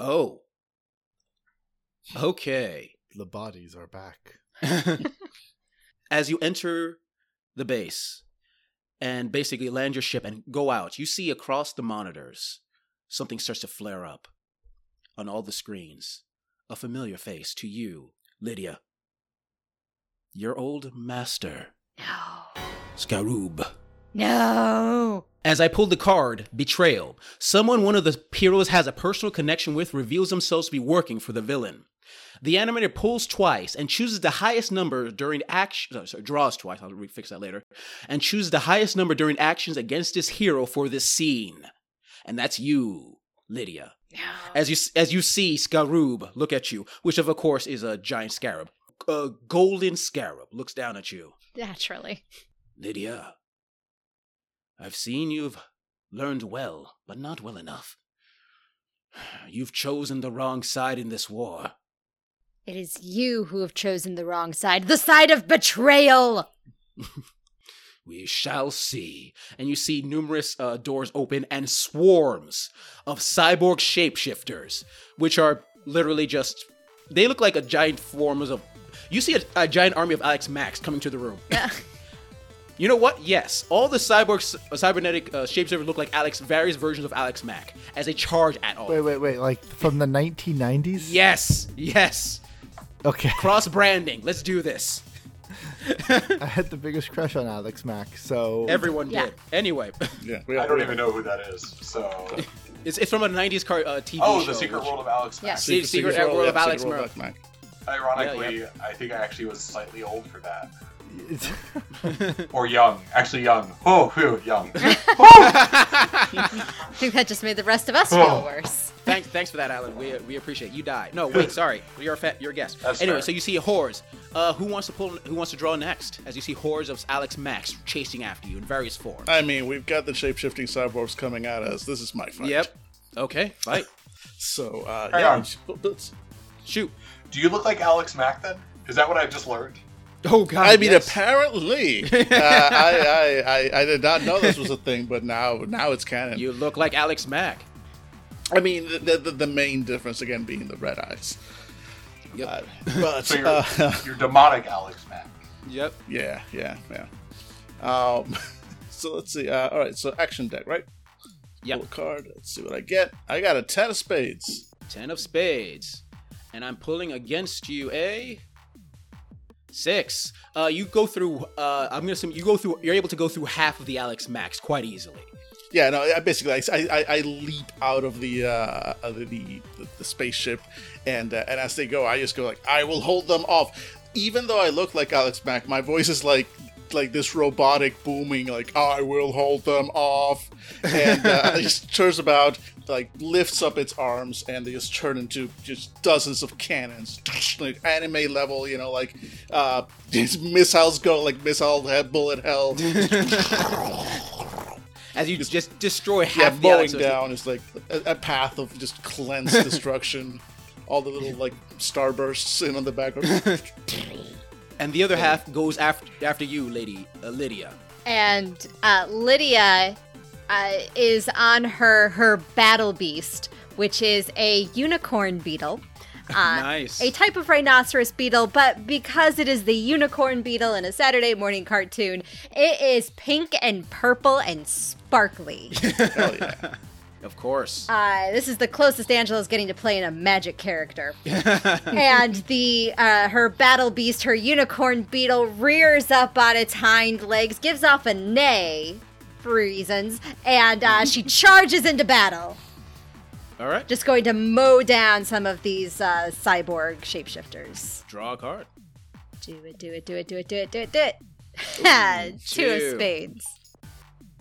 Oh, okay. the bodies are back. As you enter the base and basically land your ship and go out, you see across the monitors something starts to flare up on all the screens. A familiar face to you, Lydia. Your old master, No. Scaroob. No. As I pulled the card, Betrayal, someone one of the heroes has a personal connection with reveals themselves to be working for the villain. The animator pulls twice and chooses the highest number during action. oh, sorry, draws twice. I'll refix that later. And chooses the highest number during actions against his hero for this scene, and that's you, Lydia. As you as you see Scaroob look at you, which of course is a giant scarab, a golden scarab looks down at you. Naturally. Lydia, I've seen you've learned well, but not well enough. You've chosen the wrong side in this war. It is you who have chosen the wrong side, the side of betrayal. We shall see. And you see numerous uh, doors open and swarms of cyborg shapeshifters, which are literally just. They look like a giant forms of. You see a, a giant army of Alex Macks coming to the room. You know what? Yes, all the cyborg uh, cybernetic uh, shapeshifters look like Alex, various versions of Alex Mack as they charge at all. Wait, wait, wait. Like from the 1990s? Yes, yes. Okay. Cross branding. Let's do this. I had the biggest crush on Alex Mack, so. Everyone Yeah. did. Anyway, Yeah, we I don't even know who that is. So, it's, it's from a '90s car uh, TV oh, show. the Secret which- World of Alex. Yeah. Mack. Se- Secret World of Alex Secret Murph. Mac. Ironically, Yeah, I think I actually was slightly old for that, or young. Actually, young. Oh, phew, young. I think that just made the rest of us feel Oh. worse. Thanks, thanks for that, Alan. We, we appreciate it. you. Die. No, wait, sorry. You're a fa- you're a guest. That's anyway, fair. so you see hordes. Uh, who wants to pull? Who wants to draw next? As you see hordes of Alex Macks chasing after you in various forms. I mean, we've got the shape shifting cyborgs coming at us. This is my fight. Yep. Okay. Fight. So, uh, Hang yeah. on. let's- Shoot. Do you look like Alex Mack then? Is that what I've just learned? Oh God. I mean, yes. apparently, uh, I, I, I, I did not know this was a thing, but now, now it's canon. you look like Alex Mack. I mean, the, the the main difference again being the red eyes. Yep. Uh, but So you're, uh, you're demonic Alex Mack. Yep. yeah, yeah, yeah. Um, so let's see. Uh, all right, so action deck, right? Yep. Pull a card. Let's see what I get. I got a ten of spades. Ten of spades, and I'm pulling against you a six. Uh, you go through. Uh, I'm gonna assume you go through. You're able to go through half of the Alex Macks quite easily. Yeah, no. I basically, I, I, I leap out of the uh, of the, the, the spaceship, and uh, and as they go, I just go like, I will hold them off. Even though I look like Alex Mack, my voice is like like this robotic booming, like I will hold them off, and uh, it just turns about, like lifts up its arms, and they just turn into just dozens of cannons, like anime level, you know, like uh, these missiles go like missile head bullet hell. As you just destroy yeah, half the mowing Alex down is like a, a path of just cleansed destruction. All the little like starbursts in on the background. and the other half goes after after you, lady uh, Lydia. And uh, Lydia uh, is on her her battle beast, which is a unicorn beetle. Uh, Nice. A type of rhinoceros beetle, but because it is the unicorn beetle in a Saturday morning cartoon, it is pink and purple and sparkly. Hell yeah. Of course. Uh, this is the closest Angela's getting to playing a magic character. and the uh, her battle beast, her unicorn beetle, rears up on its hind legs, gives off a neigh for reasons, and uh, she charges into battle. All right. Just going to mow down some of these uh, cyborg shapeshifters. Draw a card. Do it, do it, do it, do it, do it, do it, do it. Two of spades.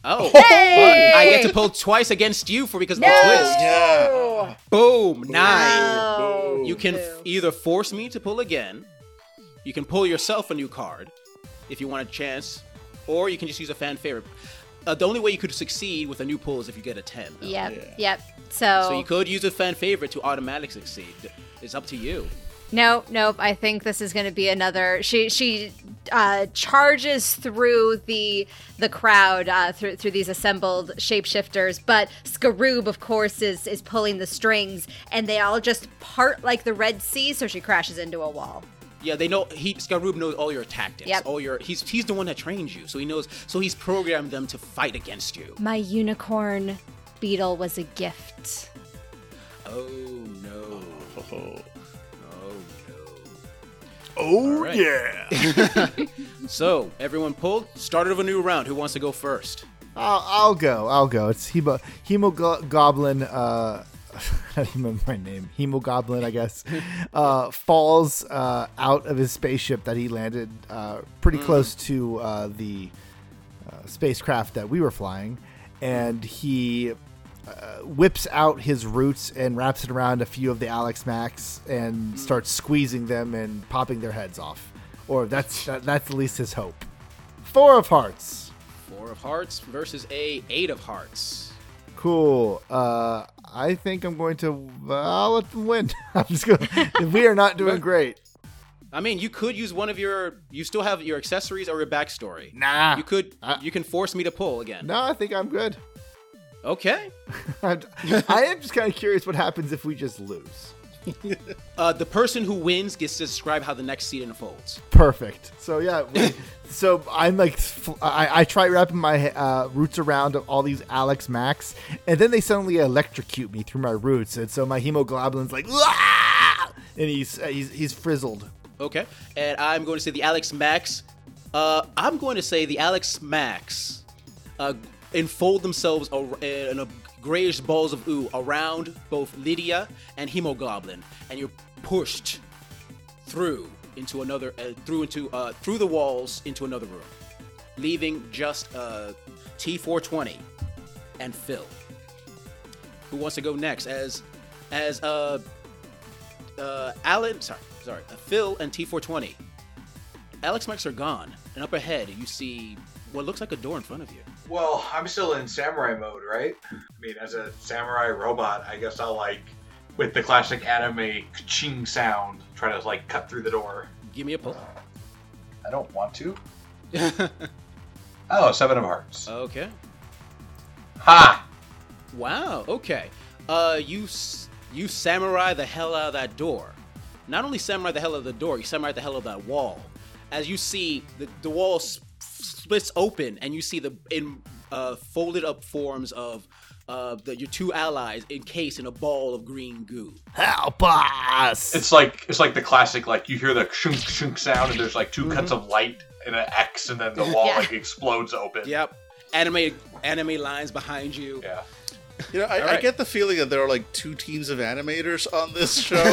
Oh, Hey! but I get to pull twice against you for because of No! the twist. Yeah. Boom, nine. No. You can f- either force me to pull again, you can pull yourself a new card if you want a chance, or you can just use a fan favorite. Uh, the only way you could succeed with a new pull is if you get a 10. though. Yep, Yeah. yep. So, So you could use a fan favorite to automatically succeed. It's up to you. No, nope. I think this is going to be another. She she uh, charges through the the crowd uh, through through these assembled shapeshifters, but Skaroob, of course, is is pulling the strings, and they all just part like the Red Sea. So she crashes into a wall. Yeah, they know he Skaroob knows all your tactics. Yep. All your he's he's the one that trains you, so he knows so he's programmed them to fight against you. My unicorn beetle was a gift. Oh no. Oh. Oh no. Oh All right. yeah. So, everyone pulled. Started of a new round. Who wants to go first? I'll, I'll go. I'll go. It's Hemo Hemogoblin. Uh, I don't even remember my name. Hemogoblin, I guess. Uh, falls uh, out of his spaceship that he landed uh, pretty close to uh, the uh, spacecraft that we were flying, and he uh, whips out his roots and wraps it around a few of the Alex Macks and starts squeezing them and popping their heads off. Or that's that, that's at least his hope. Four of hearts. Four of hearts versus a eight of hearts. Cool. Uh, I think I'm going to. I'll let them win. I'm just going. we are not doing great. I mean, you could use one of your. You still have your accessories or your backstory. Nah. You could. Uh, you can force me to pull again. No, I think I'm good. Okay. I'm- just kind of curious what happens if we just lose. Uh, the person who wins gets to describe how the next scene unfolds. Perfect. So yeah, we, so I'm like, fl- I, I try wrapping my uh, roots around all these Alex Macks, and then they suddenly electrocute me through my roots, and so my hemoglobulin's like, and he's uh, he's he's frizzled. Okay. And I'm going to say the Alex Macks. Uh, I'm going to say the Alex Macks uh, enfold themselves in a grayish balls of ooh around both Lydia and Hemogoblin, and you're pushed through into another, uh, through into uh, through the walls into another room, leaving just uh, T420 and Phil. Who wants to go next? As as uh uh, Alan, sorry, sorry, uh, Phil and T420. Alex Macks are gone, and up ahead you see what looks like a door in front of you. Well, I'm still in samurai mode, right? I mean, as a samurai robot, I guess I'll like, with the classic anime ching sound, try to like cut through the door. Give me a pull. I don't want to. Oh, seven of hearts. okay. Ha! Wow. Okay. Uh, you you samurai the hell out of that door. Not only samurai the hell out of the door, you samurai the hell out of that wall. As you see, the the wall splits open, and you see the in uh, folded up forms of uh, the, your two allies encased in a ball of green goo. Help us! It's like it's like the classic like you hear the shunk shunk sound and there's like 2 cuts of light and an X and then the wall Yeah. like explodes open. Yep. Anime anime lines behind you. Yeah. You know, I, All I get the feeling that there are like two teams of animators on this show.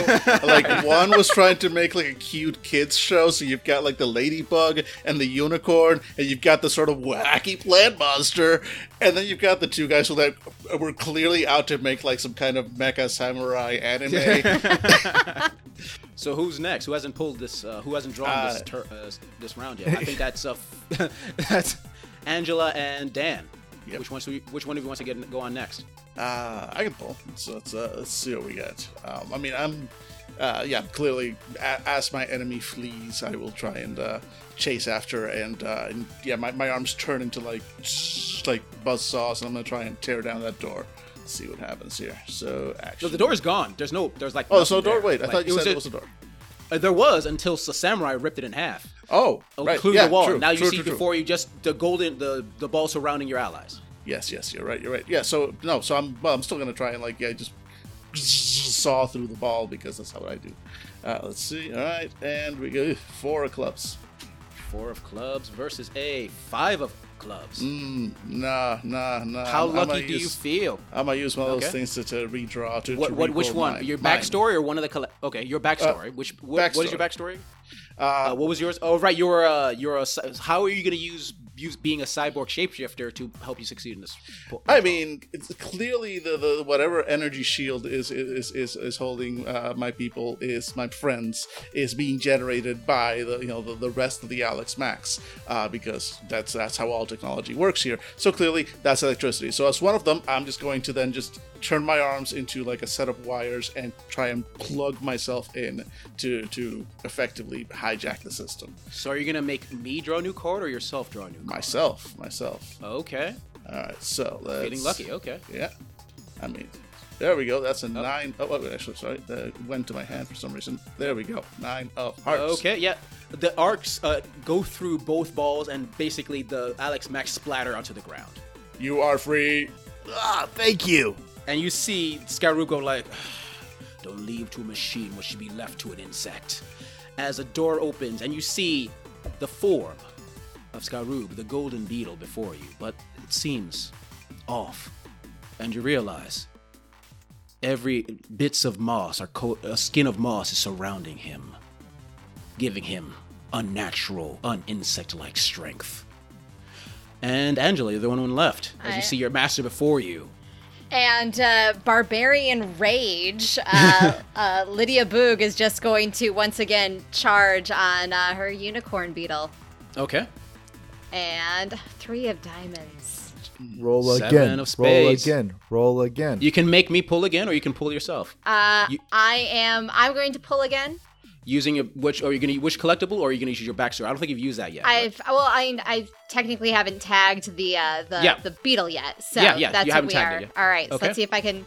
like one was trying to make like a cute kids show, so you've got like the ladybug and the unicorn, and you've got the sort of wacky plant monster, and then you've got the two guys who like were clearly out to make like some kind of mecha samurai anime. So who's next? Who hasn't pulled this? Uh, who hasn't drawn this Uh, tur- uh, this round yet? I think that's uh, that's Angela and Dan. Yep. Which one? should Which one of you wants to get go on next? Uh, I can pull. So let's, uh, let's see what we get. Um, I mean, I'm, uh, yeah, clearly, a- as my enemy flees, I will try and uh, chase after, and, uh, and yeah, my, my arms turn into like like buzz saws, and I'm gonna try and tear down that door. Let's see what happens here. So No, actually, the door is gone. There's no. There's like. Oh, so nothing door. there. Wait, I Like, thought you said it was a door. uh, there was until the samurai ripped it in half, Oh, right. including yeah, the wall. True, now you true, see true, true. before you just the golden the the ball surrounding your allies. Yes, yes, you're right. You're right. Yeah. So no, so I'm well. I'm still gonna try and like yeah, just saw through the ball because that's how I do. Uh, let's see. All right, and we go four of clubs. Four of clubs versus a five of clubs. Mm, nah, nah, nah. How I'm- I'm lucky gonna do you feel? I'm gonna use one of those things to, to redraw. To, What, to what which one? mine. Your Mine. backstory or one of the colle- Okay, your backstory. which what, what is your backstory? Uh, Uh, what was yours? Oh, right. You're uh, you're a. How are you going to use use being a cyborg shapeshifter to help you succeed in this? po- I mean, it's clearly the, the whatever energy shield is is is, is holding uh, my people is my friends is being generated by the you know the, the rest of the Alex Macks uh, because that's that's how all technology works here. So clearly that's electricity. So as one of them, I'm just going to then just turn my arms into like a set of wires and try and plug myself in to to effectively hijack the system. so are you going to make me draw a new card or yourself draw a new card? Myself, myself. Okay. All right, so let's Feeling lucky. Okay. Yeah. I mean, there we go. That's a nine. Oh, wait, actually, sorry. That went to my hand for some reason. There we go. Nine of hearts. Okay. Yeah. The arcs uh, go through both balls and basically the Alex Macks splatter onto the ground. You are free. Ah, thank you. And you see go like, "Don't leave to a machine what should be left to an insect." As a door opens and you see the form of Scarab, the golden beetle, before you, but it seems off, and you realize every bits of moss or co- uh, skin of moss is surrounding him, giving him unnatural, un-insect-like strength. And Angela, you're the one who left, as I- you see your master before you. And uh, Barbarian Rage, uh, uh, Lydia Boog is just going to once again charge on uh, her unicorn beetle. Okay. And three of diamonds. Roll Seven again. of Roll again. Roll again. You can make me pull again, or you can pull yourself. Uh, You- I am. I'm going to pull again. Using your which, or you gonna which collectible, or are you gonna use your backstory? I don't think you've used that yet. I've well, I I technically haven't tagged the uh, the Yeah. the beetle yet. So Yeah, yeah, that's you what haven't we tagged are. it yet. All right, so let's see if I can.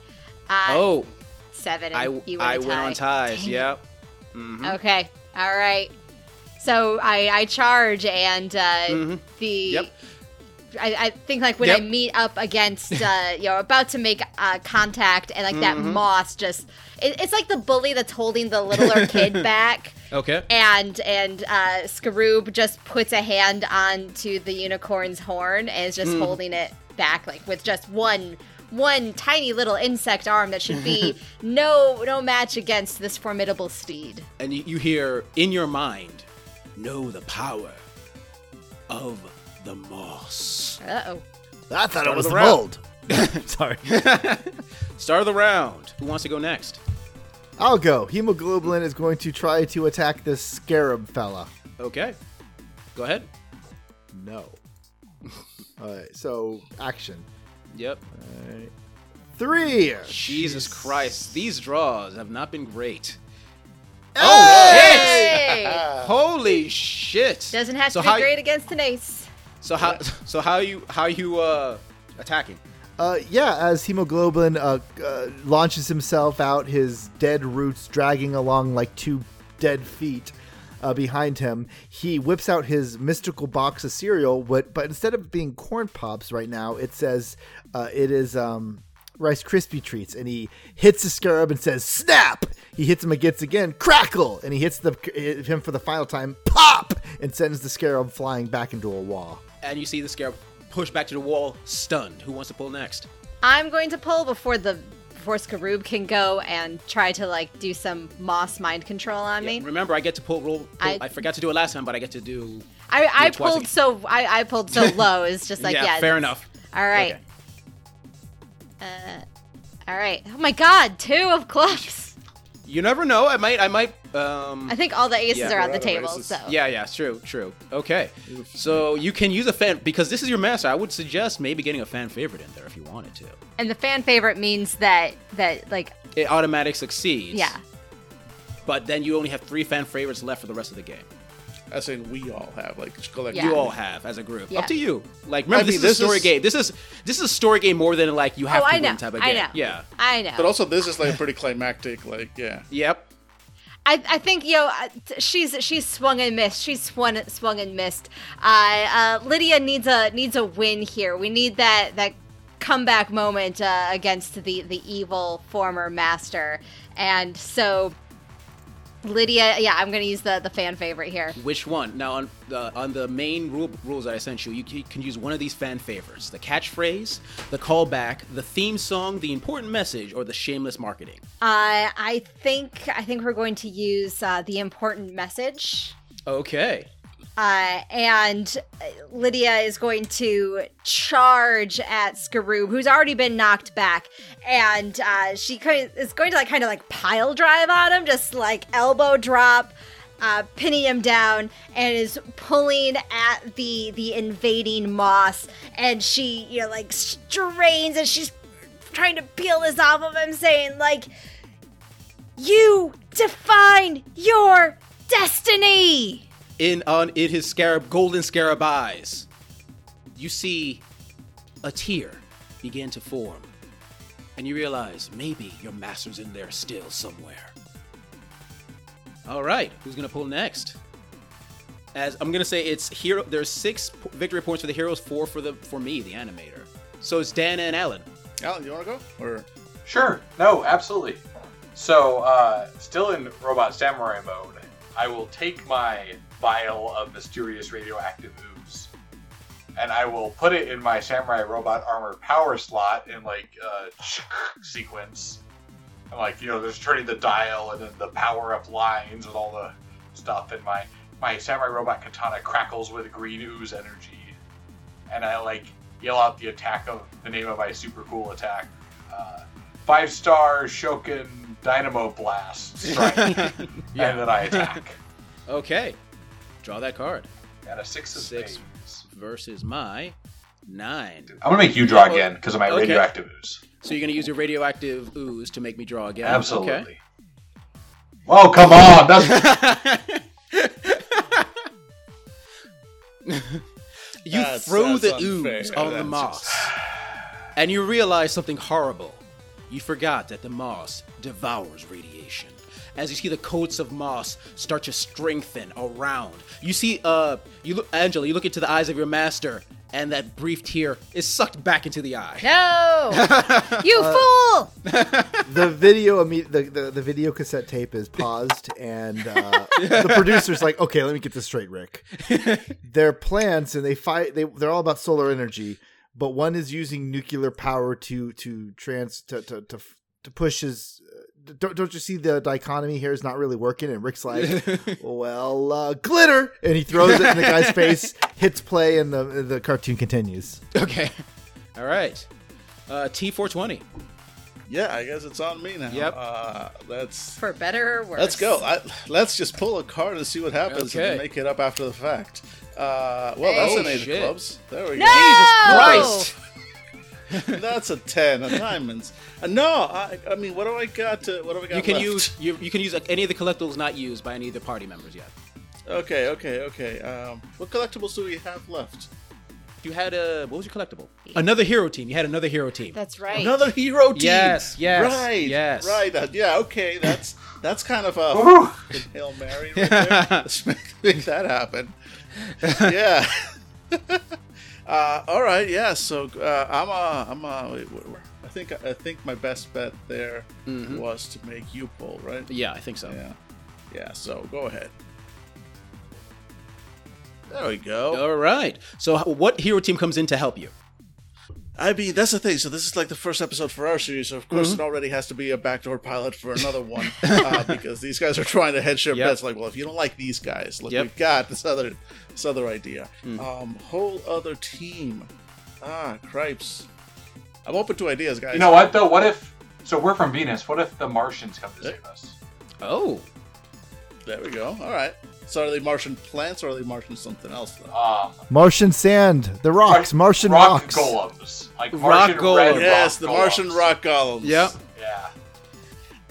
Uh, oh, seven. I And you I went on ties. Dang it. Yeah. Mhm. Okay. All right. So I I charge and uh, Mhm. the. Yep. I, I think like when Yep. I meet up against uh, you know about to make uh, contact and like that Mm-hmm. moss just it, it's like the bully that's holding the littler kid back Okay. and and uh, Scaroob just puts a hand onto the unicorn's horn and is just holding it back like with just one one tiny little insect arm that should be no no match against this formidable steed. And you, you hear in your mind, know the power of the moss. Uh oh. I thought Start it was the the mold. Sorry. Start of the round. Who wants to go next? I'll go. Hemoglobin is going to try to attack this scarab fella. Okay. Go ahead. No. All right. So action. Yep. Three. Jesus Christ, these draws have not been great. Hey! Holy shit! Doesn't have so to be how, great against an ace. So how? So how you how you uh attacking? Uh, yeah, as hemoglobin uh, uh, launches himself out, his dead roots dragging along like two dead feet uh, behind him, he whips out his mystical box of cereal. But but instead of being corn pops right now, it says uh, it is um, Rice Krispie treats, and he hits the scarab and says "snap." He hits him again, again, crackle, and he hits the him for the final time, pop, and sends the scarab flying back into a wall. And you see the scarab push back to the wall, stunned. Who wants to pull next? I'm going to pull before the before Skaroob can go and try to like do some moss mind control on Yeah, me. remember, I get to pull roll. pull- I, I- forgot to do it last time, but I get to do. I, I pulled again. so I, I pulled so low. It's just like yeah, yeah. fair enough. All right. Okay. Uh, all right. Oh my God, two of clubs. You never know. I might. I might. Um, I think all the aces Yeah, are on the table. aces. So Yeah, yeah, true, true. Okay. So you can use a fan because this is your master. I would suggest maybe getting a fan favorite in there if you wanted to. and the fan favorite means that that like It automatic succeeds. yeah. But then you only have three fan favorites left for the rest of the game. I saying we all have like just. Yeah. You all have as a group. Yeah. Up to you. Like remember, I mean, this is a story is- game. This is this is a story game more than like you have Oh, to I know. win type of I game. know. Yeah. I know. But also, this is like pretty climactic. Like, yeah. Yep. I, I think you know uh, she's she's swung and missed. She's swung swung and missed. Uh, uh, Lydia needs a needs a win here. We need that that comeback moment uh, against the the evil former master. And so Lydia, yeah, I'm gonna use the the fan favorite here. Which one? Now on the on the main rule, rules that I sent you, you can use one of these fan favorites: the catchphrase, the callback, the theme song, the important message, or the shameless marketing. Uh, I think I think we're going to use uh, the important message. Okay. Uh, and Lydia is going to charge at Skaroob, who's already been knocked back, and uh, she is going to like kind of like pile drive on him, just like elbow drop, uh, pinning him down, and is pulling at the the invading moss, and she you know like strains and she's trying to peel this off of him, saying like, "You define your destiny." In on in his scarab, golden scarab eyes, you see a tear begin to form, and you realize maybe your master's in there still somewhere. All right, who's gonna pull next? As I'm gonna say, it's hero. There's six p- victory points for the heroes, four for the for me, the animator. So it's Dana and Alan. Alan, you want to go? Or Sure. No, absolutely. So, uh, still in Robot Samurai mode, I will take my vial of mysterious radioactive ooze and I will put it in my Samurai Robot Armor power slot in like uh, sequence. And like, you know, there's turning the dial and then the power up lines and all the stuff. And my, my Samurai Robot Katana crackles with green ooze energy. And I like yell out the attack of the name of my super cool attack. Uh, five star Shokin Dynamo Blast strike. And then I attack. Okay, draw that card. And a six of Six. spades. Versus my nine. I'm gonna make you draw Yeah, again because of my okay. radioactive ooze. So you're gonna use your radioactive ooze to make me draw again. Absolutely. Oh come on! That's you That's- throw that's the unfair. ooze on the moss, and you realize something horrible. You forgot that the moss devours radiation. As you see the coats of moss start to strengthen around, you see, uh, you look, Angela, you look into the eyes of your master, and that brief tear is sucked back into the eye. No, you fool! the video the, the the video cassette tape is paused and uh, the producer's like okay let me get this straight rick they're plants and they fight they, they're all about solar energy but one is using nuclear power to to trans to to to, to push his uh, don't, don't you see the dichotomy here is not really working and rick's like well uh, glitter and he throws it in the guy's face hits play and the the cartoon continues Okay, all right. Uh, T420. yeah, I guess it's on me now. Yep. Uh, let's For better or worse. let's go. I, let's just pull a card and see what happens and Okay. then make it up after the fact. Uh, well, that's an eight Shit. of clubs. There we No! Jesus Christ! go. That's a ten. A diamonds. Uh, no, I, I mean, what do I got? To, what do I got? You can left? use you, you can use like, any of the collectibles not used by any of the party members yet. Okay, okay, okay. Um, what collectibles do we have left? You had a what was your collectible? Another hero team. You had another hero team. That's right. Another hero team. Yes, yes, right, yes. right. Uh, yeah, okay. That's that's kind of a Whew. hail mary right there. Let's make, make that happen. Yeah. Uh, all right. Yeah. So uh, I'm a I'm a. Wait, where- where- I think I think my best bet there Mhm. was to make you pull, right? Yeah, I think so. Yeah. Yeah. So go ahead. There we go. All right. So, what hero team comes in to help you? I mean, that's the thing. So this is like the first episode for our series. So of course, Mm-hmm. it already has to be a backdoor pilot for another one uh, because these guys are trying to headship Yep. bets. Like, well, if you don't like these guys, look, Yep. we've got this other, this other idea. Mm. Um, whole other team. Ah, cripes. I'm open to ideas, guys. You know what though? What if? So we're from Venus. What if the Martians come to save us? Oh, There we go. All right. So are they Martian plants or are they Martian something else? Though? Um, Martian sand, the rocks, Martian rock rocks. golems, like Rock Martian golem. red yes, rock the golems. Martian rock golems. Yep. Yeah.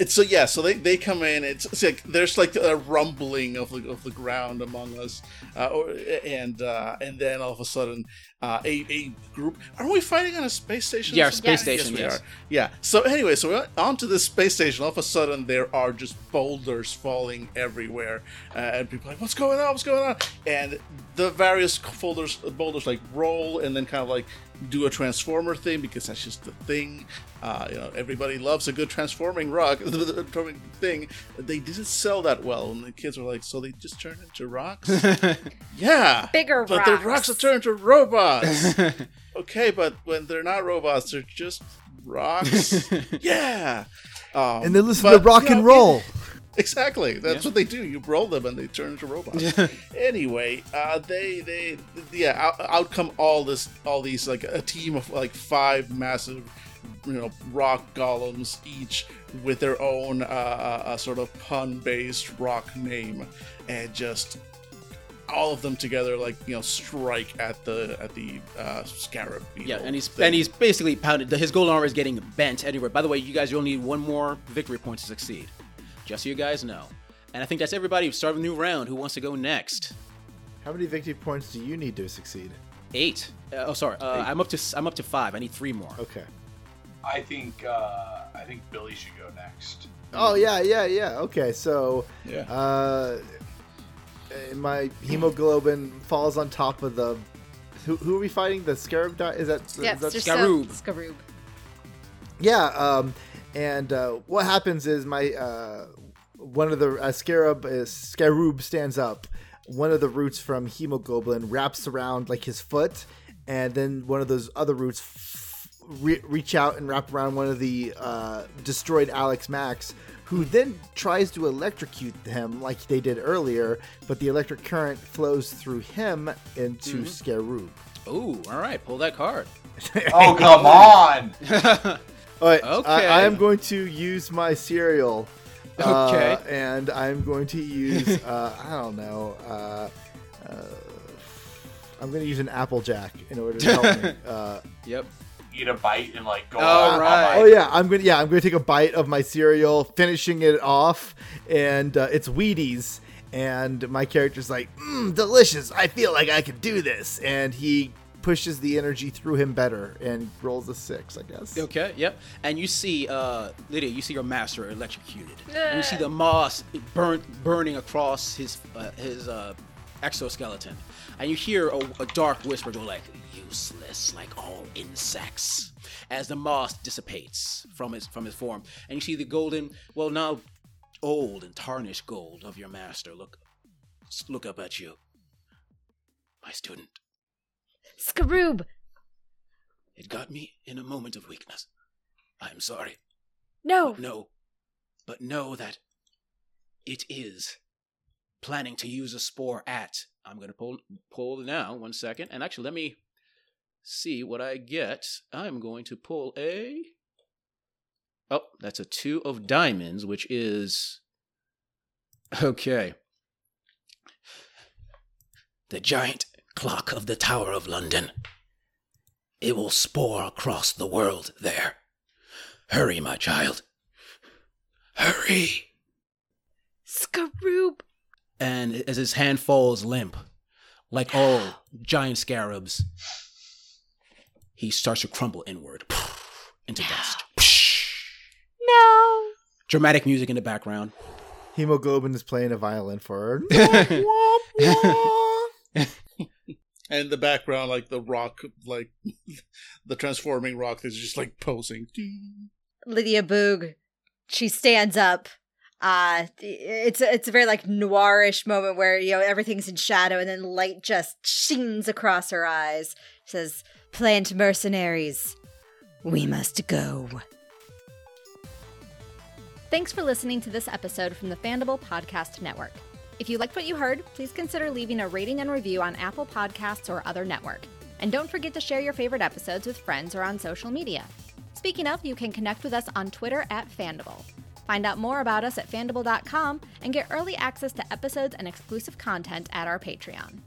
It's so yeah, so they, they come in. It's, it's like there's like a rumbling of the of the ground among us, uh, or, and uh, and then all of a sudden, uh, a a group. Are we fighting on a space station? Yeah, or our something? space station, we yes. are. Yeah. So anyway, so we're onto this space station. All of a sudden, there are just boulders falling everywhere, uh, and people are like, "What's going on? What's going on?" And the various boulders boulders like roll and then kind of like do a transformer thing because that's just the thing. Uh, you know, everybody loves a good transforming rock transforming thing. They didn't sell that well, and the kids were like, "So they just turn into rocks?" yeah, Bigger but the rocks. rocks will turn into robots. okay, but when they're not robots, they're just rocks. yeah, um, And they listen but, to rock you and know, roll. Exactly. That's Yeah. what they do. You roll them and they turn into robots. anyway, uh, they they yeah. Out, out come all this all these like a team of like five massive you know rock golems each with their own uh, uh, sort of pun based rock name and just all of them together like you know strike at the at the uh, scarab beetle yeah, and he's thing. and he's basically pounded. His golden armor is getting bent anywhere. By the way, you guys, you only need one more victory point to succeed. Just so you guys know. And I think that's everybody. Start a new round. Who wants to go next? How many victory points do you need to succeed? Eight. Uh, oh, sorry. Uh, I'm up to I'm up to five. I need three more. Okay. I think uh, I think Billy should go next. Oh yeah, yeah, yeah. Okay, so yeah uh, uh, my hemoglobin falls on top of the. Who, who are we fighting? The scarab? Di- is that? Yeah, is that just Scaroob. So, Scaroob. Yeah, um, and uh, what happens is my uh, one of the uh, scarab is scaroob stands up. One of the roots from hemoglobin wraps around like his foot, and then one of those other roots f- re- reach out and wrap around one of the uh, destroyed Alex Macks, who then tries to electrocute him like they did earlier, but the electric current flows through him into Scarab. Oh, all right. Pull that card. Oh come on! All right, Okay. I, I am going to use my cereal. uh, Okay. and I'm going to use, uh, I don't know, uh, uh, I'm going to use an Applejack in order to help me. Uh, Yep. Eat a bite and like go. All on right. oh yeah, I'm gonna yeah, I'm gonna take a bite of my cereal, finishing it off, and uh, it's Wheaties. And my character's like, mmm, delicious. I feel like I could do this. And he pushes the energy through him better and rolls a six, I guess. Okay, yep. And you see, uh, Lydia, you see your master electrocuted. And you see the moss burnt, burning across his uh, his uh, exoskeleton. And you hear a, a dark whisper go like, useless like all insects. As the moss dissipates from his from his form. And you see the golden, well now old and tarnished gold of your master look look up at you. My student. Scaroob. It got me in a moment of weakness. I'm sorry. No. No, but know that it is planning to use a spore at. I'm going to pull pull now. One second, and actually, let me see what I get. I'm going to pull a. Oh, that's a two of diamonds, which is okay. The giant clock of the Tower of London. It will spore across the world there. Hurry, my child. Hurry. Scaroob. And as his hand falls limp, like all giant scarabs, he starts to crumble inward into dust. No. Dramatic music in the background. Hemoglobin is playing a violin for her. and in the background like the rock like the transforming rock is just like posing Lydia Boog. She stands up. Uh it's a, it's a very like noirish moment where you know everything's in shadow and then light just sheens across her eyes. Says, "Plant mercenaries, we must go." Thanks for listening to this episode from the Fandible Podcast Network. If you liked what you heard, please consider leaving a rating and review on Apple Podcasts or other network. And don't forget to share your favorite episodes with friends or on social media. Speaking of, you can connect with us on Twitter at Fandible. Find out more about us at fandible.com and get early access to episodes and exclusive content at our Patreon.